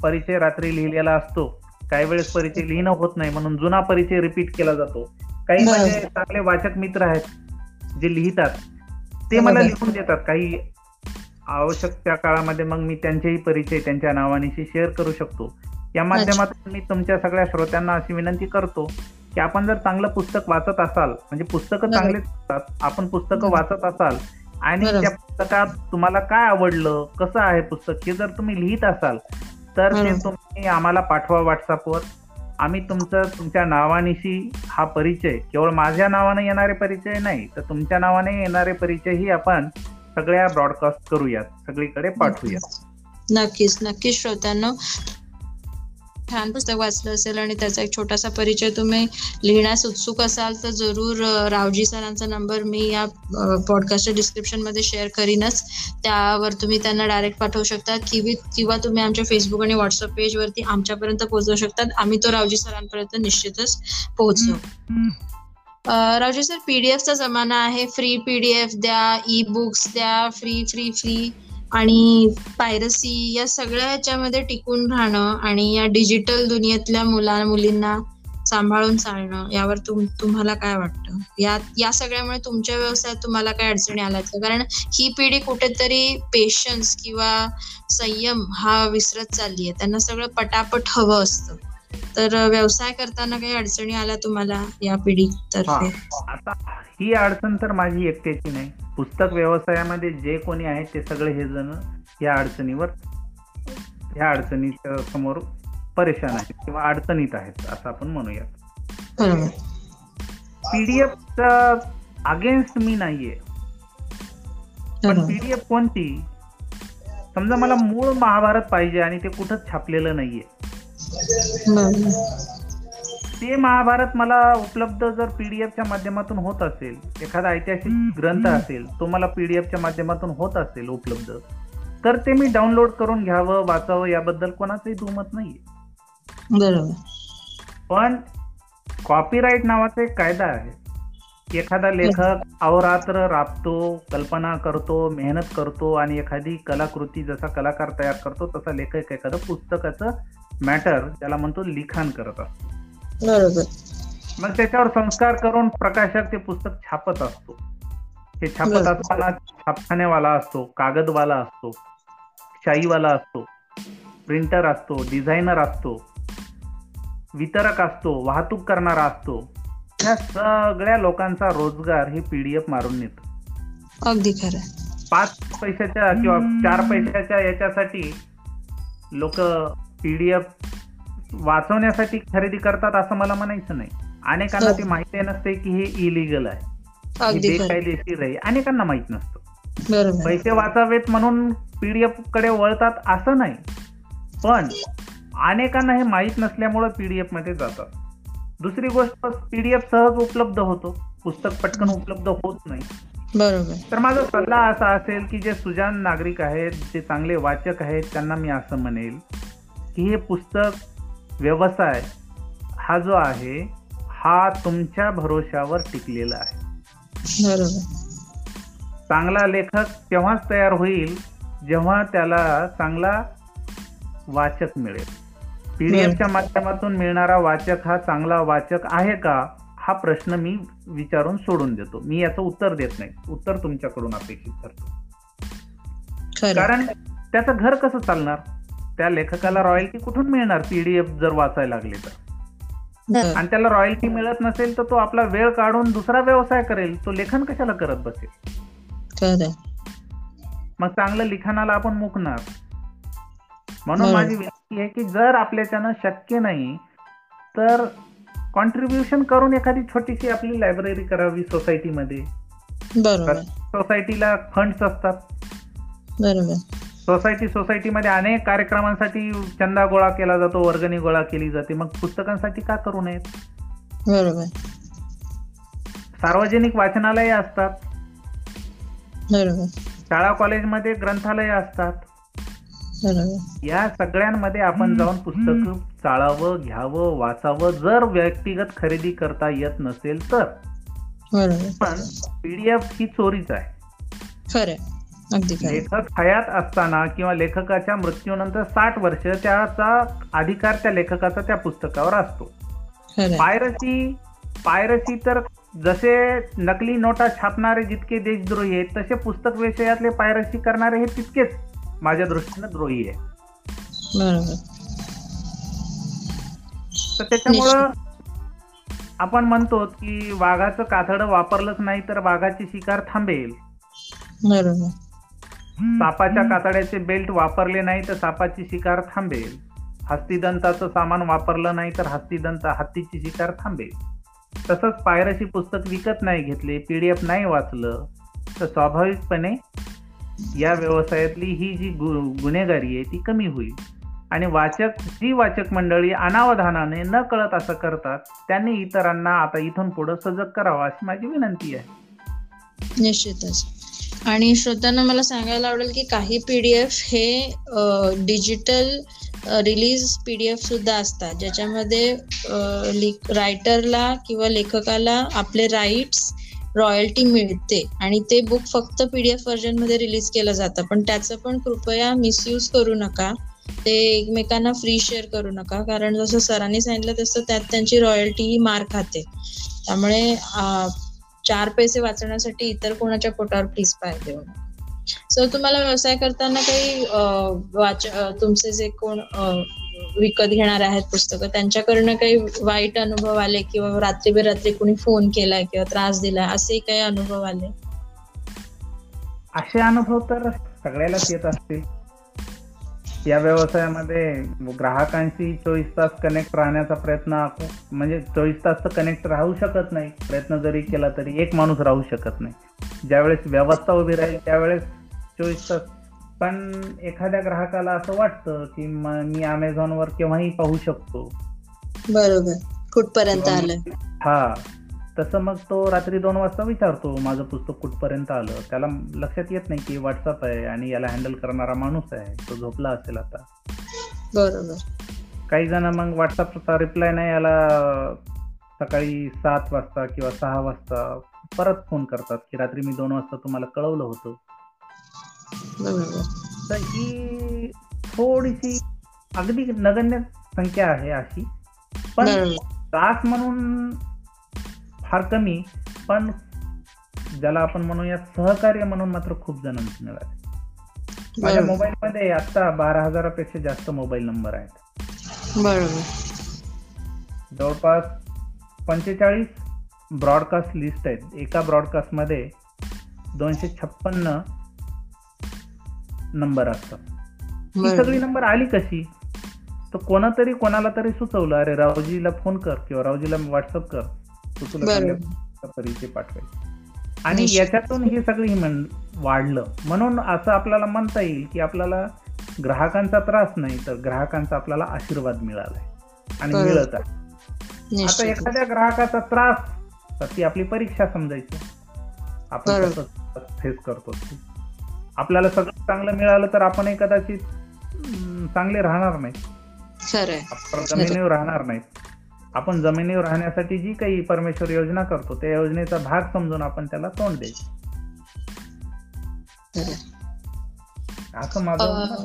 परिचय रात्री लिहिलेला असतो. काही वेळेस परिचय लिहिणं होत नाही म्हणून जुना परिचय रिपीट केला जातो. काही. माझे चांगले वाचक मित्र आहेत जे लिहितात. ते मला. लिहून देतात. काही आवश्यक त्या काळामध्ये मग मी त्यांचेही परिचय त्यांच्या नावानिशी शेअर करू शकतो. या माध्यमातून मी तुमच्या सगळ्या श्रोत्यांना अशी विनंती करतो की आपण जर चांगलं पुस्तक वाचत असाल म्हणजे पुस्तकं. चांगले असतात आपण पुस्तकं. वाचत असाल आणि. त्या पुस्तकात तुम्हाला काय आवडलं कसं आहे पुस्तक हे जर तुम्ही लिहित असाल तर ते. तुम्ही आम्हाला पाठवा व्हॉट्सअपवर आम्ही तुमचं तुमच्या नावानिशी हा परिचय केवळ माझ्या नावाने येणारे परिचय नाही तर तुमच्या नावाने येणारे परिचयही आपण सगळ्या ब्रॉडकास्ट करूयात सगळीकडे पाठवूयात नक्कीच नक्कीच श्रोत्यांनो छान पुस्तक वाचलं असेल आणि त्याचा एक छोटासा परिचय तुम्ही लिहिण्यास उत्सुक असाल तर जरूर रावजी सरांचा नंबर मी या पॉडकास्टच्या डिस्क्रिप्शनमध्ये शेअर करीनच. त्यावर तुम्ही त्यांना डायरेक्ट पाठवू शकता. किंवा किंवा तुम्ही आमच्या फेसबुक आणि व्हॉट्सअप पेज वरती आमच्यापर्यंत पोहोचवू शकतात. आम्ही तो रावजी सरांपर्यंत निश्चितच पोहोचू अं, रावजी सर पीडीएफचा जमाना आहे. फ्री पीडीएफ द्या ई बुक्स द्या फ्री फ्री फ्री आणि पायरसी या सगळ्या ह्याच्यामध्ये टिकून राहणं आणि या डिजिटल दुनियेतल्या मुला मुलींना सांभाळून चालणं यावर तुम तुम्हाला काय वाटतं? या या सगळ्यामुळे तुमच्या व्यवसायात तुम्हाला काय अडचणी आल्या का कारण ही पिढी कुठेतरी पेशन्स किंवा संयम हा विसरत चालली आहे त्यांना सगळं पटापट हवं असतं. तर व्यवसाय करताना काही अडचणी आल्या तुम्हाला या पिढीतर्फे? आता ही अडचण तर माझी एकट्याची नाही. पुस्तक व्यवसायामध्ये जे कोणी आहेत ते सगळे हे जण या अडचणीवर ह्या अडचणीच्या समोर परेशान आहेत किंवा अडचणीत आहेत असं आपण म्हणूयात. पीडीएफचा अगेन्स्ट मी नाहीये. पण पीडीएफ कोणती? समजा मला मूळ महाभारत पाहिजे आणि ते कुठंच छापलेलं नाहीये. ते महाभारत मला उपलब्ध जर पीडीएफच्या माध्यमातून होत असेल एखादा ऐतिहासिक ग्रंथ असेल तो मला पीडीएफच्या माध्यमातून होत असेल उपलब्ध तर ते मी डाउनलोड करून घ्यावं वाचावं याबद्दल कोणाचंही दुमत नाहीये. बरोबर. पण कॉपीराईट नावाचा एक कायदा आहे. एखादा लेखक अहोरात्र राबतो कल्पना करतो मेहनत करतो आणि एखादी कलाकृती जसा कलाकार तयार करतो तसा लेखक एखादं पुस्तकाचं मॅटर त्याला म्हणतो लिखाण करत असतो. बरोबर. मग त्याच्यावर संस्कार करून प्रकाशक ते पुस्तक छापत असतो. हे छापत. असताना छापखानेवाला असतो कागदवाला असतो शाईवाला असतो प्रिंटर असतो डिझायनर असतो वितरक असतो वाहतूक करणारा असतो. ह्या सगळ्या लोकांचा रोजगार हे पीडीएफ मारून नेत. अगदी खरं. पाच पैशाच्या किंवा चार पैशाच्या याच्यासाठी लोक पीडीएफ वाचवण्यासाठी खरेदी करतात असं मला म्हणायचं नाही. अनेकांना हो. ते माहिती नसते की हे इलिगल आहे. हे बेकायदेशीर आहे. अनेकांना माहीत नसतं. पैसे वाचावेत म्हणून पीडीएफकडे वळतात असं नाही. पण अनेकांना हे माहीत नसल्यामुळे पीडीएफमध्ये जातात. दुसरी गोष्ट पीडीएफ सहज उपलब्ध होतो. पुस्तक पटकन उपलब्ध होत नाही. बरोबर. तर माझा सल्ला असा असेल की जे सुजान नागरिक आहेत जे चांगले वाचक आहेत त्यांना मी असं म्हणेल की हे पुस्तक व्यवसाय हा जो आहे हा तुमच्या भरोशावर टिकलेला आहे. चांगला लेखक तेव्हाच तयार होईल जेव्हा त्याला चांगला वाचक मिळेल. पीडीएफच्या माध्यमातून मिळणारा वाचक हा चांगला वाचक आहे का हा प्रश्न मी विचारून सोडून देतो. मी याचं उत्तर देत नाही. उत्तर तुमच्याकडून अपेक्षित करतो. कारण त्याचं घर कसं चालणार? त्या लेखकाला रॉयल्टी कुठून मिळणार? पीडीएफ जर वाचायला लागले तर. आणि त्याला रॉयल्टी मिळत नसेल तर तो आपला वेळ काढून दुसरा व्यवसाय करेल. तो लेखन कशाला करत बसेल? मग चांगलं लिखाणाला आपण मुकणार. म्हणून. माझी विनंती आहे की जर आपल्याच्यानं शक्य नाही तर कॉन्ट्रीब्युशन करून एखादी छोटीशी आपली लायब्ररी करावी सोसायटीमध्ये बरोबर. सोसायटीला फंड्स असतात. बरोबर. सोसायटी सोसायटीमध्ये अनेक कार्यक्रमांसाठी चंदा गोळा केला जातो वर्गणी गोळा केली जाते. मग पुस्तकांसाठी का करू नयेत? बरोबर. सार्वजनिक वाचनालय असतात. बरोबर. शाळा कॉलेजमध्ये ग्रंथालय असतात. या सगळ्यांमध्ये आपण जाऊन पुस्तक चाळावं घ्यावं वाचावं. जर व्यक्तिगत खरेदी करता येत नसेल तर. पण पीडीएफ ही चोरीच आहे. खरं लेखक हयात असताना किंवा लेखकाच्या मृत्यूनंतर साठ वर्ष त्याचा अधिकार त्या लेखकाचा त्या पुस्तकावर असतो. पायरसी पायरसी तर जसे नकली नोटा छापणारे जितके देशद्रोही आहेत तसे पुस्तक विषयातले पायरसी करणारे हे तितकेच माझ्या दृष्टीनं द्रोही आहे तर त्याच्यामुळं आपण म्हणतो की वाघाचं कातडं वापरलंच नाही तर वाघाची शिकार थांबेल. बरोबर. सापाच्या कातड्याचे बेल्ट वापरले नाही तर सापाची शिकार थांबेल. हस्तिदंताचं सामान वापरलं नाही तर हस्तिदंत हत्तीची शिकार थांबेल. तसंच पायरशी पुस्तक विकत नाही घेतले पीडीएफ नाही वाचलं तर स्वाभाविकपणे या व्यवसायातली ही जी गु गुन्हेगारी आहे ती कमी होईल. आणि वाचक जी वाचक मंडळी अनावधानाने न कळत असं करतात त्यांनी इतरांना आता इथून पुढे सजग करावं अशी माझी विनंती आहे. निश्चितच. आणि श्रोत्यांना मला सांगायला आवडेल की काही पीडीएफ हे डिजिटल रिलीज पीडीएफ सुद्धा असतात. ज्याच्यामध्ये रायटरला किंवा लेखकाला आपले राईट्स रॉयल्टी मिळते. आणि ते बुक फक्त पीडीएफ व्हर्जनमध्ये रिलीज केलं जातं. पण त्याचं पण कृपया मिसयूज करू नका. ते एकमेकांना फ्री शेअर करू नका. कारण जसं सरांनी सांगितलं तसं त्यात त्यांची रॉयल्टी ही मार खाते. त्यामुळे चार पैसे वाचण्यासाठी इतर कोणाच्या पोटावर प्लीज पाय देऊ सो तुम्हाला व्यवसाय करताना काही वाच तुमचे जे कोण विकत घेणार आहेत पुस्तकं त्यांच्याकडनं काही वाईट अनुभव आले किंवा रात्री बेरात्री कोणी फोन केलाय किंवा त्रास दिलाय असे काही अनुभव आले? असे अनुभव तर सगळ्यालाच येत असतील. या व्यवसायामध्ये ग्राहकांशी चोवीस तास कनेक्ट राहण्याचा प्रयत्न म्हणजे चोवीस तास तर कनेक्ट राहू शकत नाही. प्रयत्न जरी केला तरी एक माणूस राहू शकत नाही. ज्यावेळेस व्यवस्था उभी राहील त्यावेळेस चोवीस तास. पण एखाद्या ग्राहकाला असं वाटतं की मी अमेझॉनवर केव्हाही पाहू शकतो. बरोबर. कुठपर्यंत आलं? हा. तसं मग तो रात्री दोन वाजता विचारतो माझं पुस्तक कुठपर्यंत आलं? त्याला लक्षात येत नाही की व्हॉट्सअप आहे आणि याला हँडल करणारा माणूस आहे तो झोपला असेल आता. बरोबर. काही जण मग व्हॉट्सअपचा रिप्लाय नाही याला सकाळी सात वाजता किंवा सहा वाजता परत फोन करतात की रात्री मी दोन वाजता तुम्हाला कळवलं होतं. तर ही थोडीशी अगदी नगण्य संख्या आहे अशी. पण त्रास म्हणून फार कमी पण ज्याला आपण म्हणूया सहकार्य म्हणून मात्र खूप जण मिळाले. माझ्या मोबाईल मध्ये आता बारा हजारापेक्षा जास्त मोबाईल नंबर आहेत. बरोबर. जवळपास पंचेचाळीस ब्रॉडकास्ट लिस्ट आहेत. एका ब्रॉडकास्टमध्ये दोनशे छप्पन्न नंबर असतात. ही सगळी नंबर आली कशी? तर कोणातरी कोणाला तरी सुचवलं अरे रावजीला फोन कर किंवा रावजीला व्हॉट्सअप कर. चांगल्या परिचय पाठवेल आणि. याच्यातून हे सगळी म्हण वाढलं. म्हणून असं आपल्याला म्हणता येईल की आपल्याला ग्राहकांचा त्रास नाही तर ग्राहकांचा आपल्याला आशीर्वाद मिळालाय आणि. मिळत आहे. आता एखाद्या ग्राहकाचा त्रास तर ती आपली परीक्षा समजायची. आपण फेस करतो. आपल्याला सगळं चांगलं मिळालं तर आपणही कदाचित चांगले राहणार नाही जमिनीवर राहणार नाहीत. आपण जमिनीवर राहण्यासाठी जी काही परमेश्वर योजना करतो त्या योजनेचा भाग समजून आपण त्याला तोंड द्यायचं असं माझं.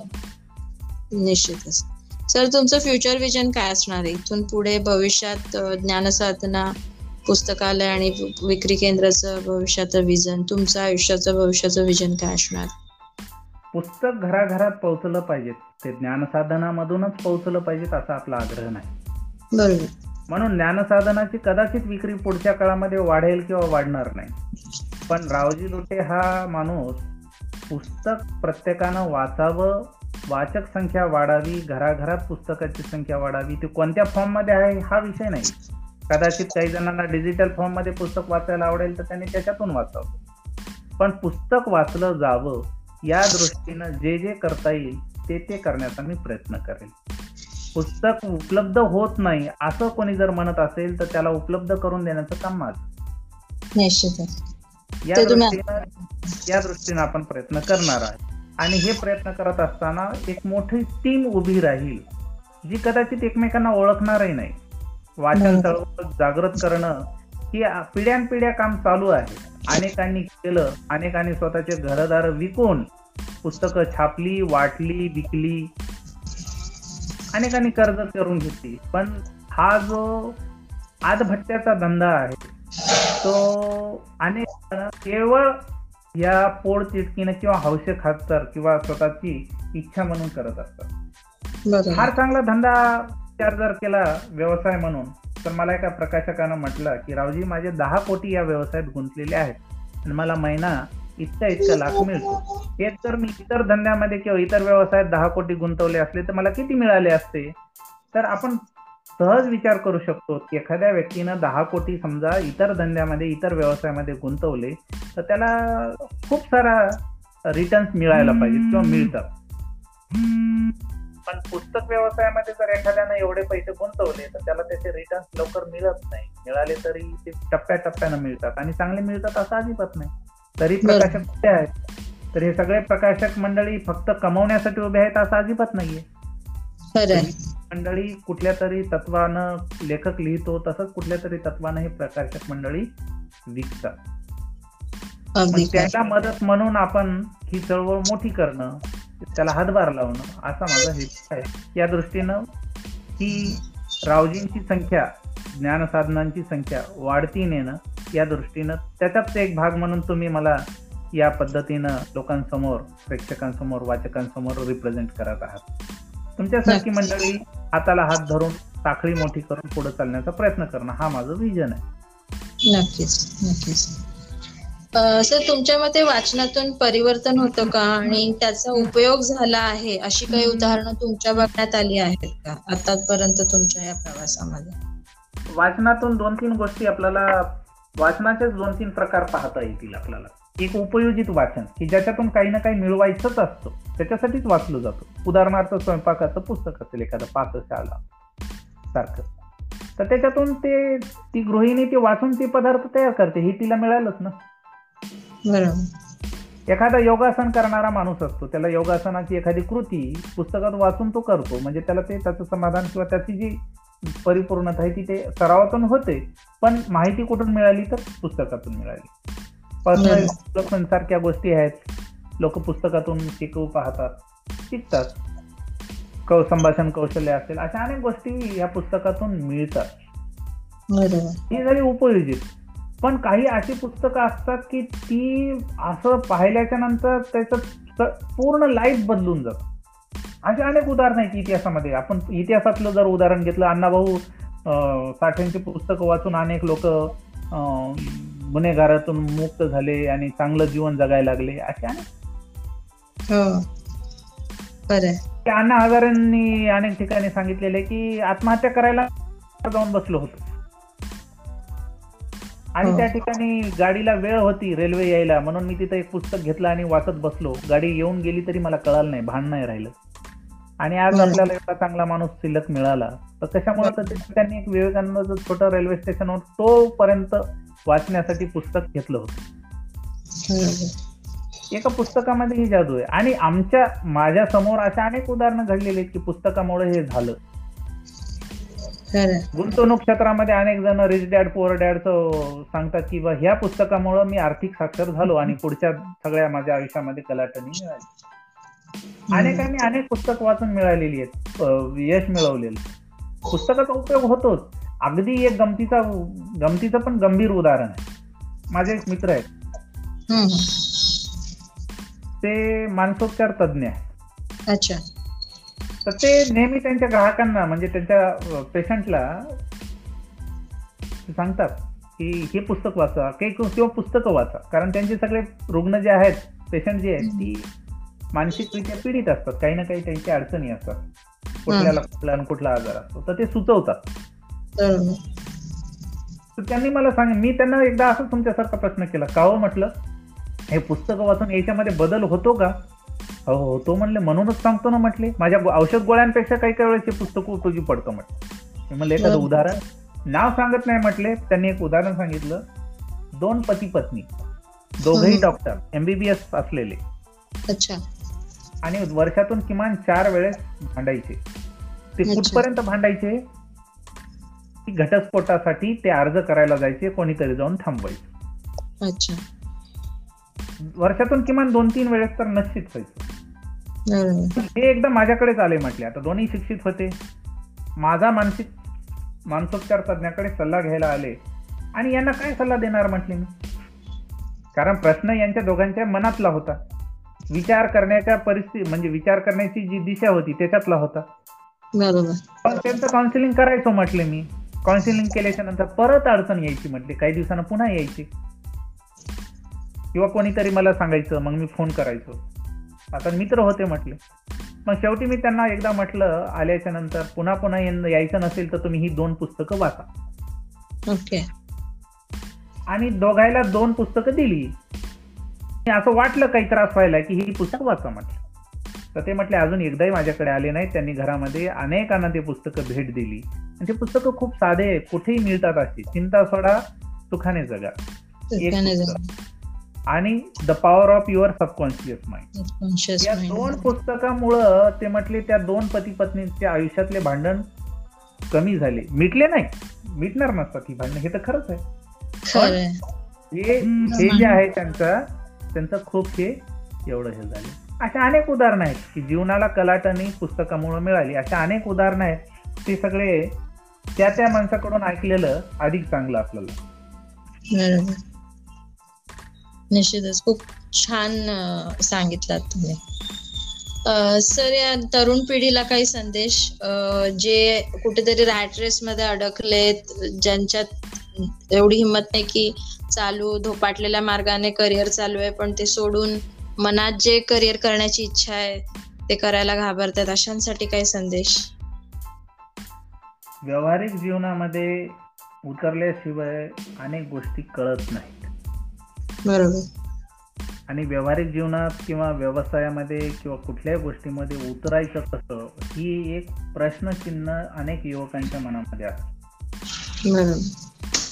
निश्चितच. सर तुमचं फ्युचर विजन काय असणार आहे? इथून पुढे भविष्यात ज्ञानसाधना पुस्तकालय आणि विक्री केंद्राचं भविष्याचं विजन तुमचं आयुष्याचं भविष्याचं विजन काय असणार? पुस्तक घराघरात पोहोचलं पाहिजे ते ज्ञानसाधनामधूनच पोहोचलं पाहिजेत असा आपला आग्रह नाही. बरोबर. म्हणून ज्ञानसाधनाची कदाचित विक्री पुढच्या काळामध्ये वाढेल किंवा वाढणार नाही. पण रावजी लोटे हा माणूस पुस्तक प्रत्येकानं वाचावं वाचक संख्या वाढावी घराघरात पुस्तकाची संख्या वाढावी ती कोणत्या फॉर्ममध्ये आहे हा विषय नाही. कदाचित काही जणांना डिजिटल फॉर्ममध्ये पुस्तक वाचायला आवडेल तर त्यांनी त्याच्यातून वाचावं. पण पुस्तक वाचलं जावं या दृष्टीनं जे जे करता येईल ते ते करण्याचा मी प्रयत्न करेन. पुस्तक उपलब्ध होत नाही असं कोणी जर म्हणत असेल तर त्याला उपलब्ध करून देण्याचं काम माझं या दृष्टीनं या दृष्टीनं आपण प्रयत्न करणार आहे आणि हे प्रयत्न करत असताना एक मोठी टीम उभी राहील जी कदाचित एकमेकांना ओळखणारही नाही. वाचन. चळवळ जागृत करणं ही पिढ्यानपिढ्या काम चालू आहे. अनेकांनी केलं अनेकांनी स्वतःचे घरदार विकून पुस्तकं छापली वाटली विकली अनेकांनी कर्ज करून घेतली. पण हा जो आदभट्ट्याचा धंदा आहे तो अनेक केवळ या पोड तिटकीनं किंवा हौशे खातर किंवा स्वतःची इच्छा म्हणून करत असतात. फार चांगला धंदा विचार जर केला व्यवसाय म्हणून तर मला एका प्रकाशकानं म्हटलं की रावजी माझे दहा कोटी या व्यवसायात गुंतलेले आहेत आणि मला महिना इतका इतका लाख मिळतो. हेच जर मी इतर धंद्यामध्ये किंवा इतर व्यवसायात दहा कोटी गुंतवले असले तर मला किती मिळाले असते? तर आपण सहज विचार करू शकतो की एखाद्या व्यक्तीनं दहा कोटी समजा इतर धंद्यामध्ये इतर व्यवसायामध्ये गुंतवले तर त्याला खूप सारा रिटर्न्स मिळायला पाहिजे किंवा मिळतात. पण पुस्तक व्यवसायामध्ये जर एखाद्यानं एवढे पैसे गुंतवले तर त्याला त्याचे रिटर्न्स लवकर मिळत नाही. मिळाले तरी ते टप्प्याटप्प्यानं मिळतात आणि चांगले मिळतात असं अजिबात नाही. तरी. प्रकाशक कुठे आहेत? तर हे सगळे प्रकाशक मंडळी फक्त कमवण्यासाठी उभे आहेत असं अजिबात नाहीये. मंडळी कुठल्या तरी तत्वानं लेखक लिहितो तसंच कुठल्या तरी तत्वानं हे प्रकाशक मंडळी विकतात. त्याला मदत म्हणून आपण ही चळवळ मोठी करणं त्याला हातभार लावणं असा माझा हेतू आहे. या दृष्टीनं ही रावजींची संख्या ज्ञानसाधनांची संख्या वाढती नेणं या दृष्टीनं त्याचाच एक भाग म्हणून तुम्ही मला या पद्धतीनं लोकांसमोर प्रेक्षकांसमोर वाचकांसमोर रिप्रेझेंट करत आहात. तुमच्यासारखी. मंडळी हाताला हात धरून साखळी मोठी करून पुढे चालण्याचा प्रयत्न करणं हा माझं विजन आहे. नक्कीच नक्कीच. सर तुमच्या मते वाचनातून परिवर्तन होतं का? आणि त्याचा उपयोग झाला आहे अशी काही उदाहरणं तुमच्या बघण्यात आली आहेत का? आतापर्यंत तुमच्या या प्रवासामध्ये? वाचनातून दोन तीन गोष्टी आपल्याला वाचनाचेच दोन तीन प्रकार पाहता येतील आपल्याला. एक उपयोजित वाचन की ज्याच्यातून काही ना काही मिळवायचंच असतं. त्याच्यासाठीच वाचलं जातं. उदाहरणार्थ स्वयंपाकाचं पुस्तक असेल एखादं पाकशाळा सारखं. तर त्याच्यातून ते ती गृहिणी ते वाचून ते पदार्थ तयार करते. हे तिला मिळालंच ना. एखादा योगासन करणारा माणूस असतो. त्याला योगासनाची एखादी कृती पुस्तकात वाचून तो करतो. म्हणजे त्याला ते त्याचं समाधान किंवा त्याची जी परिपूर्णता आहे ती ते सरावातून होते पण माहिती कुठून मिळाली तर पुस्तकातून मिळाली. पर्सनल. डेव्हलपमेंट सारख्या गोष्टी आहेत लोक पुस्तकातून शिकवू पाहतात शिकतात. कौ संभाषण कौशल्य असेल अशा अनेक गोष्टी या पुस्तकातून मिळतात. ही झाली उपयोजित पण काही अशी पुस्तकं असतात की ती असं पाहिल्याच्या नंतर त्याचं पूर्ण लाईफ बदलून जात. अशी अनेक उदाहरणं आहेत इतिहासामध्ये. आपण इतिहासातलं जर उदाहरण घेतलं अण्णाभाऊ अं, साठेंची पुस्तकं वाचून अनेक लोक गुन्हेगारातून मुक्त झाले आणि चांगलं जीवन जगायला लागले असे अनेक. हो. अण्णा हजारेंनी अनेक ठिकाणी सांगितलेले की आत्महत्या करायला जाऊन बसलो होतो. आणि हो. त्या ठिकाणी गाडीला वेळ होती रेल्वे यायला म्हणून मी तिथं एक पुस्तक घेतलं आणि वाचत बसलो. गाडी येऊन गेली तरी मला कळालं नाही भान नाही राहिलं. आणि आज. आपल्याला एवढा चांगला माणूस शिल्लक मिळाला तर कशामुळे तर ते- त्यांनी एक विवेकानंद छोटं रेल्वे स्टेशनवर तोपर्यंत वाचण्यासाठी पुस्तक घेतलं होतं. एका पुस्तकामध्ये ही जादू आहे. आणि आमच्या माझ्यासमोर अशा अनेक उदाहरणं घडलेली आहेत की पुस्तकामुळे हे झालं. गुंतवणूक क्षेत्रामध्ये अनेक जण रिच डॅड पुअर डॅडचं सांगतात की बा ह्या पुस्तकामुळे मी आर्थिक साक्षर झालो आणि पुढच्या सगळ्या माझ्या आयुष्यामध्ये कलाटणी मिळाली. अनेकांनी अनेक पुस्तक वाचून मिळालेली आहेत. यश मिळवलेलं. पुस्तकाचा उपयोग होतोच. अगदी एक गमतीचा गमतीचं पण गंभीर उदाहरण आहे. माझे एक मित्र आहेत. ते मानसोपचार तज्ज्ञ आहेत. अच्छा. तर ते नेहमी त्यांच्या ग्राहकांना म्हणजे त्यांच्या पेशंटला सांगतात की हे पुस्तक वाचा किंवा पुस्तकं वाचा. कारण त्यांचे सगळे रुग्ण जे आहेत पेशंट जे आहेत ती मानसिकरित्या पीडित असतात. काही ना काही त्यांच्या अडचणी असतात. कुठल्याला कुठला कुठला आजार असतो. तर ते सुचवतात. तर त्यांनी मला सांग मी त्यांना एकदा असं तुमच्यासारखा प्रश्न केला. का हो म्हटलं हे पुस्तकं वाचून याच्यामध्ये बदल होतो का? हो होतो म्हणले म्हणूनच सांगतो ना म्हटले. माझ्या औषध गोळ्यांपेक्षा काही काही वेळेस हे पुस्तक उपयोगी पडतं म्हटलं. म्हणलं एखादं. उदाहरण. नाव सांगत नाही म्हटले. त्यांनी एक उदाहरण सांगितलं. दोन पती पत्नी. दोघेही. डॉक्टर एमबीबीएस असलेले. अच्छा. आणि वर्षातून किमान चार वेळेस भांडायचे. ते. कुठपर्यंत भांडायचे? घटस्फोटासाठी ते अर्ज करायला जायचे कोणीतरी जाऊन थांबवायचे. अच्छा. वर्षातून किमान दोन तीन वेळेस तर निश्चित व्हायचं. हे एकदा माझ्याकडेच आले म्हटले. आता दोन्ही शिक्षित होते. माझा मानसिक मानसोपचार तज्ञाकडे सल्ला घ्यायला आले. आणि यांना काय सल्ला देणार म्हटले मी? कारण प्रश्न यांच्या दोघांच्या मनातला होता. विचार करण्याच्या परिस्थिती म्हणजे विचार करण्याची जी दिशा होती त्याच्यातला होता. पण त्यांचं काउन्सिलिंग करायचो म्हटले मी. काउन्सिलिंग केल्याच्यानंतर परत अडचण यायची म्हटले. काही दिवसानं पुन्हा यायची. किंवा कोणीतरी मला सांगायचं मग मी फोन करायचो. आता मित्र होते म्हटले. मग शेवटी मी त्यांना एकदा म्हटलं आल्याच्यानंतर पुन्हा पुन्हा यायचं नसेल तर तुम्ही ही दोन पुस्तकं वाचा. ओके. आणि दोघायला दोन पुस्तकं दिली. असं वाटलं काही त्रास व्हायला की ही पुस्तक वाचा म्हटलं. तर ते म्हटले अजून एकदाही माझ्याकडे आले नाही त्यांनी घरामध्ये अनेकांना ते पुस्तकं भेट दिली. आणि ते पुस्तकं खूप साधे कुठेही मिळतात अशी. चिंता सोडा सुखाने जगा. आणि the power of your subconscious mind या दोन पुस्तकामुळं ते म्हटले त्या दोन पती पत्नीच्या आयुष्यातले भांडण कमी झाले. मिटले नाही. मिटणार नसतात ही भांडणं. हे तर खरंच आहे. हे हे जे आहे त्यांचं त्यांचं खूप हे एवढं हे झालं. अशा अनेक उदाहरणं आहेत की जीवनाला कलाटणी पुस्तकामुळे मिळाली. अशा अनेक उदाहरणं आहेत ते सगळे त्या त्या माणसाकडून ऐकलेलं अधिक चांगलं आपल्याला. निश्चितच. खूप छान सांगितलं तुम्ही. सर या तरुण पिढीला काही संदेश जे कुठेतरी रॅट रेस मध्ये अडकलेत ज्यांच्यात एवढी हिंमत नाही की चालू धोपाटलेल्या मार्गाने करिअर चालू आहे पण ते सोडून मनात जे करिअर करण्याची इच्छा आहे ते करायला घाबरतात. अशांसाठी काही संदेश? व्यावहारिक जीवनामध्ये उतरल्याशिवाय अनेक गोष्टी कळत नाहीत. बरोबर. आणि व्यावहारिक जीवनात किंवा व्यवसायामध्ये किंवा कुठल्याही गोष्टीमध्ये उतरायचं कसं ही एक प्रश्नचिन्ह अनेक युवकांच्या मनामध्ये असते.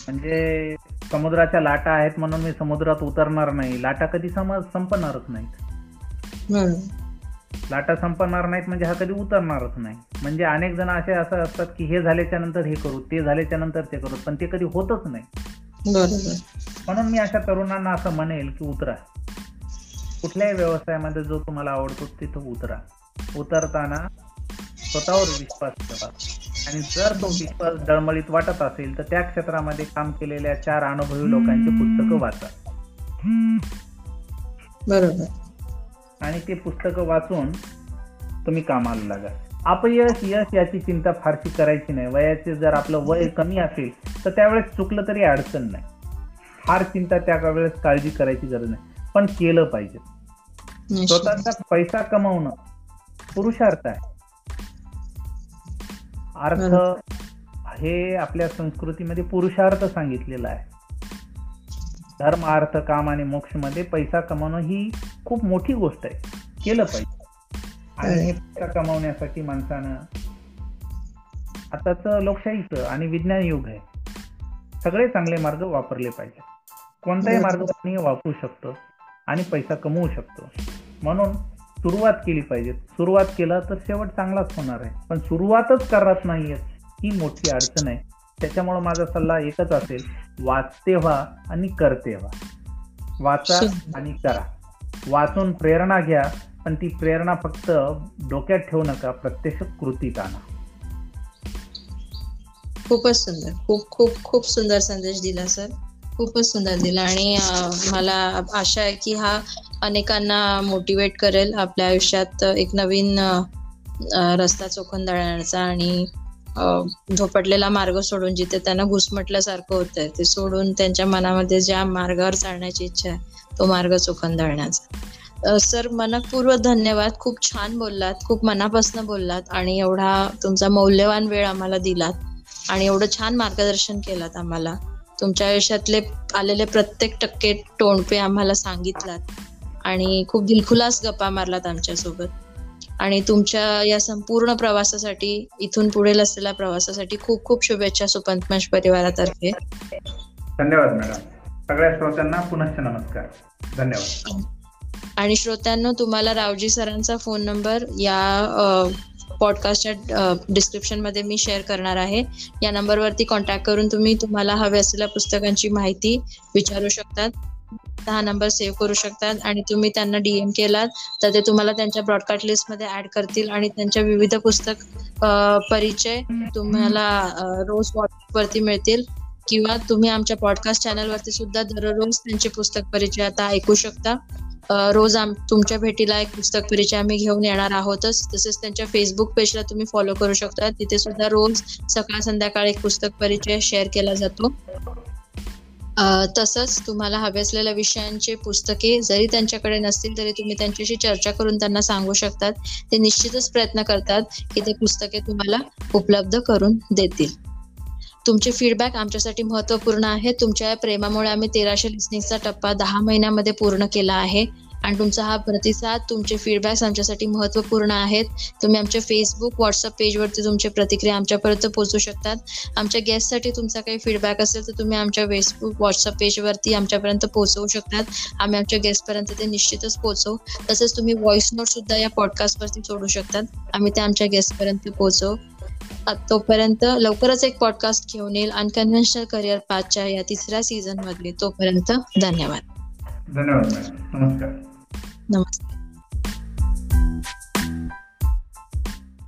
म्हणजे समुद्राच्या लाटा आहेत म्हणून मी समुद्रात उतरणार नाही. लाटा कधी संपणारच नाहीत. लाटा संपणार नाहीत म्हणजे हा कधी उतरणारच नाही. म्हणजे अनेक जण असे असं असतात की हे झाल्याच्यानंतर हे करू ते झाल्याच्यानंतर ते करू पण ते कधी होतच नाही. म्हणून मी अशा तरुणांना असं म्हणेल की उतरा. कुठल्याही व्यवसायामध्ये जो तुम्हाला आवडतो तिथं उतरा. उतरताना स्वतःवर विश्वास ठेवा. आणि जर तो विश्वास डळमळीत वाटत असेल तर त्या क्षेत्रामध्ये काम केलेल्या चार अनुभवी लोकांची पुस्तकं वाचा. बरोबर. आणि ते पुस्तकं वाचून तुम्ही कामाला लागा. अपयश यश याची चिंता फारशी करायची नाही. वयाचे जर आपलं वय कमी असेल तर त्यावेळेस चुकलं तरी अडचण नाही. फार चिंता त्या वेळेस काळजी करायची गरज नाही. पण केलं पाहिजे. स्वतःचा पैसा कमवणं पुरुषार्थ आहे. अर्थ हे आपल्या संस्कृतीमध्ये पुरुषार्थ सांगितलेला आहे. धर्म अर्थ काम आणि मोक्षमध्ये पैसा कमवणं ही खूप मोठी गोष्ट आहे. केलं पाहिजे. आणि हे पैसा कमवण्यासाठी माणसानं आताच लोकशाहीचं आणि विज्ञान युग आहे. सगळे चांगले मार्ग वापरले पाहिजे कोणताही मार्ग कोणी वापरू शकतो आणि पैसा कमवू शकतो. म्हणून सुरुवात केली पाहिजे. सुरुवात केलं तर शेवट चांगलाच होणार आहे. पण सुरुवातच करत नाहीयेत ही मोठी अडचण आहे. त्याच्यामुळे माझा सल्ला एकच असेल वाचते व्हा आणि करते व्हा. वाचा आणि करा. वाचून प्रेरणा घ्या पण ती प्रेरणा फक्त डोक्यात ठेवू नका प्रत्यक्ष कृतीत आणा. खूपच सुंदर. खूप खूप खूप सुंदर संदेश दिला सर. खूपच सुंदर दिला आणि मला आशा आहे की हा अनेकांना मोटिवेट करेल आपल्या आयुष्यात एक नवीन रस्ता चोखून रस्ता चोखंदळण्याचा आणि झोपटलेला मार्ग सोडून जिथे त्यांना घुसमटल्यासारखं होतंय ते सोडून त्यांच्या मनामध्ये ज्या मार्गावर चालण्याची इच्छा आहे तो मार्ग चोखंदळण्याचा दळण्याचा सर मनपूर्वक धन्यवाद. खूप छान बोललात खूप मनापासून बोललात आणि एवढा तुमचा मौल्यवान वेळ आम्हाला दिलात आणि एवढं छान मार्गदर्शन केलात आम्हाला. तुमच्या आयुष्यातले आलेले प्रत्येक टक्के टोणपे आम्हाला सांगितलात. आणि खूप दिलखुलास गप्पा मारलात आमच्यासोबत. आणि तुमच्या या संपूर्ण प्रवासासाठी इथून पुढील असलेल्या प्रवासासाठी खूप खूप शुभेच्छा सुपंतमंच परिवारातर्फे. धन्यवाद मॅडम. सगळ्या श्रोत्यांना पुनश्च नमस्कार. धन्यवाद. आणि श्रोत्यांनो तुम्हाला रावजी सरांचा फोन नंबर या पॉडकास्टच्या डिस्क्रिप्शनमध्ये मी शेअर करणार आहे. या नंबरवरती कॉन्टॅक्ट करून तुम्ही तुम्हाला हव्या असलेल्या पुस्तकांची माहिती विचारू शकतात. हा नंबर सेव्ह करू शकतात आणि तुम्ही त्यांना डीएम केलात तर ते तुम्हाला त्यांच्या ब्रॉडकास्ट लिस्टमध्ये ऍड करतील आणि त्यांच्या विविध पुस्तक परिचय तुम्हाला रोज वरती मिळतील. किंवा तुम्ही आमच्या पॉडकास्ट चॅनलवरती सुद्धा दररोज त्यांचे पुस्तक परिचय आता ऐकू शकता. रोज आम तुमच्या भेटीला एक पुस्तक परिचय आम्ही घेऊन येणार आहोतच. तसेच त्यांच्या फेसबुक पेजला तुम्ही फॉलो करू शकता. तिथे सुद्धा रोज सकाळ संध्याकाळ एक पुस्तक परिचय शेअर केला जातो. तसंच तुम्हाला हवे असलेल्या विषयांचे पुस्तके जरी त्यांच्याकडे नसतील तरी तुम्ही त्यांच्याशी चर्चा करून त्यांना सांगू शकतात. ते निश्चितच प्रयत्न करतात की ते पुस्तके तुम्हाला उपलब्ध करून देतील. तुमचे फीडबॅक आमच्यासाठी महत्त्वपूर्ण आहे तुमच्या या प्रेमामुळे आम्ही तेराशे लिस्निंगचा टप्पा दहा महिन्यामध्ये पूर्ण केला आहे. आणि तुमचा हा प्रतिसाद तुमचे फीडबॅक्स आमच्यासाठी महत्त्वपूर्ण आहेत. तुम्ही आमच्या फेसबुक व्हॉट्सअप पेजवरती तुमचे प्रतिक्रिया आमच्यापर्यंत पोहोचू शकतात. आमच्या गेस्टसाठी तुमचा काही फीडबॅक असेल तर तुम्ही आमच्या फेसबुक व्हॉट्सअप पेजवरती आमच्यापर्यंत पोहोचवू शकतात. आम्ही आमच्या गेस्टपर्यंत ते निश्चितच पोहोचवू. तसेच तुम्ही व्हॉइस नोट सुद्धा या पॉडकास्टवरती सोडू शकतात. आम्ही ते आमच्या गेस्टपर्यंत पोहोचवू. तोपर्यंत लवकरच एक पॉडकास्ट घेऊन येईल अनकन्व्हेन्शनल करिअर पाचच्या या तिसऱ्या सीझन मधले. तोपर्यंत धन्यवाद. धन्यवाद नमस्कार. नमस्कार.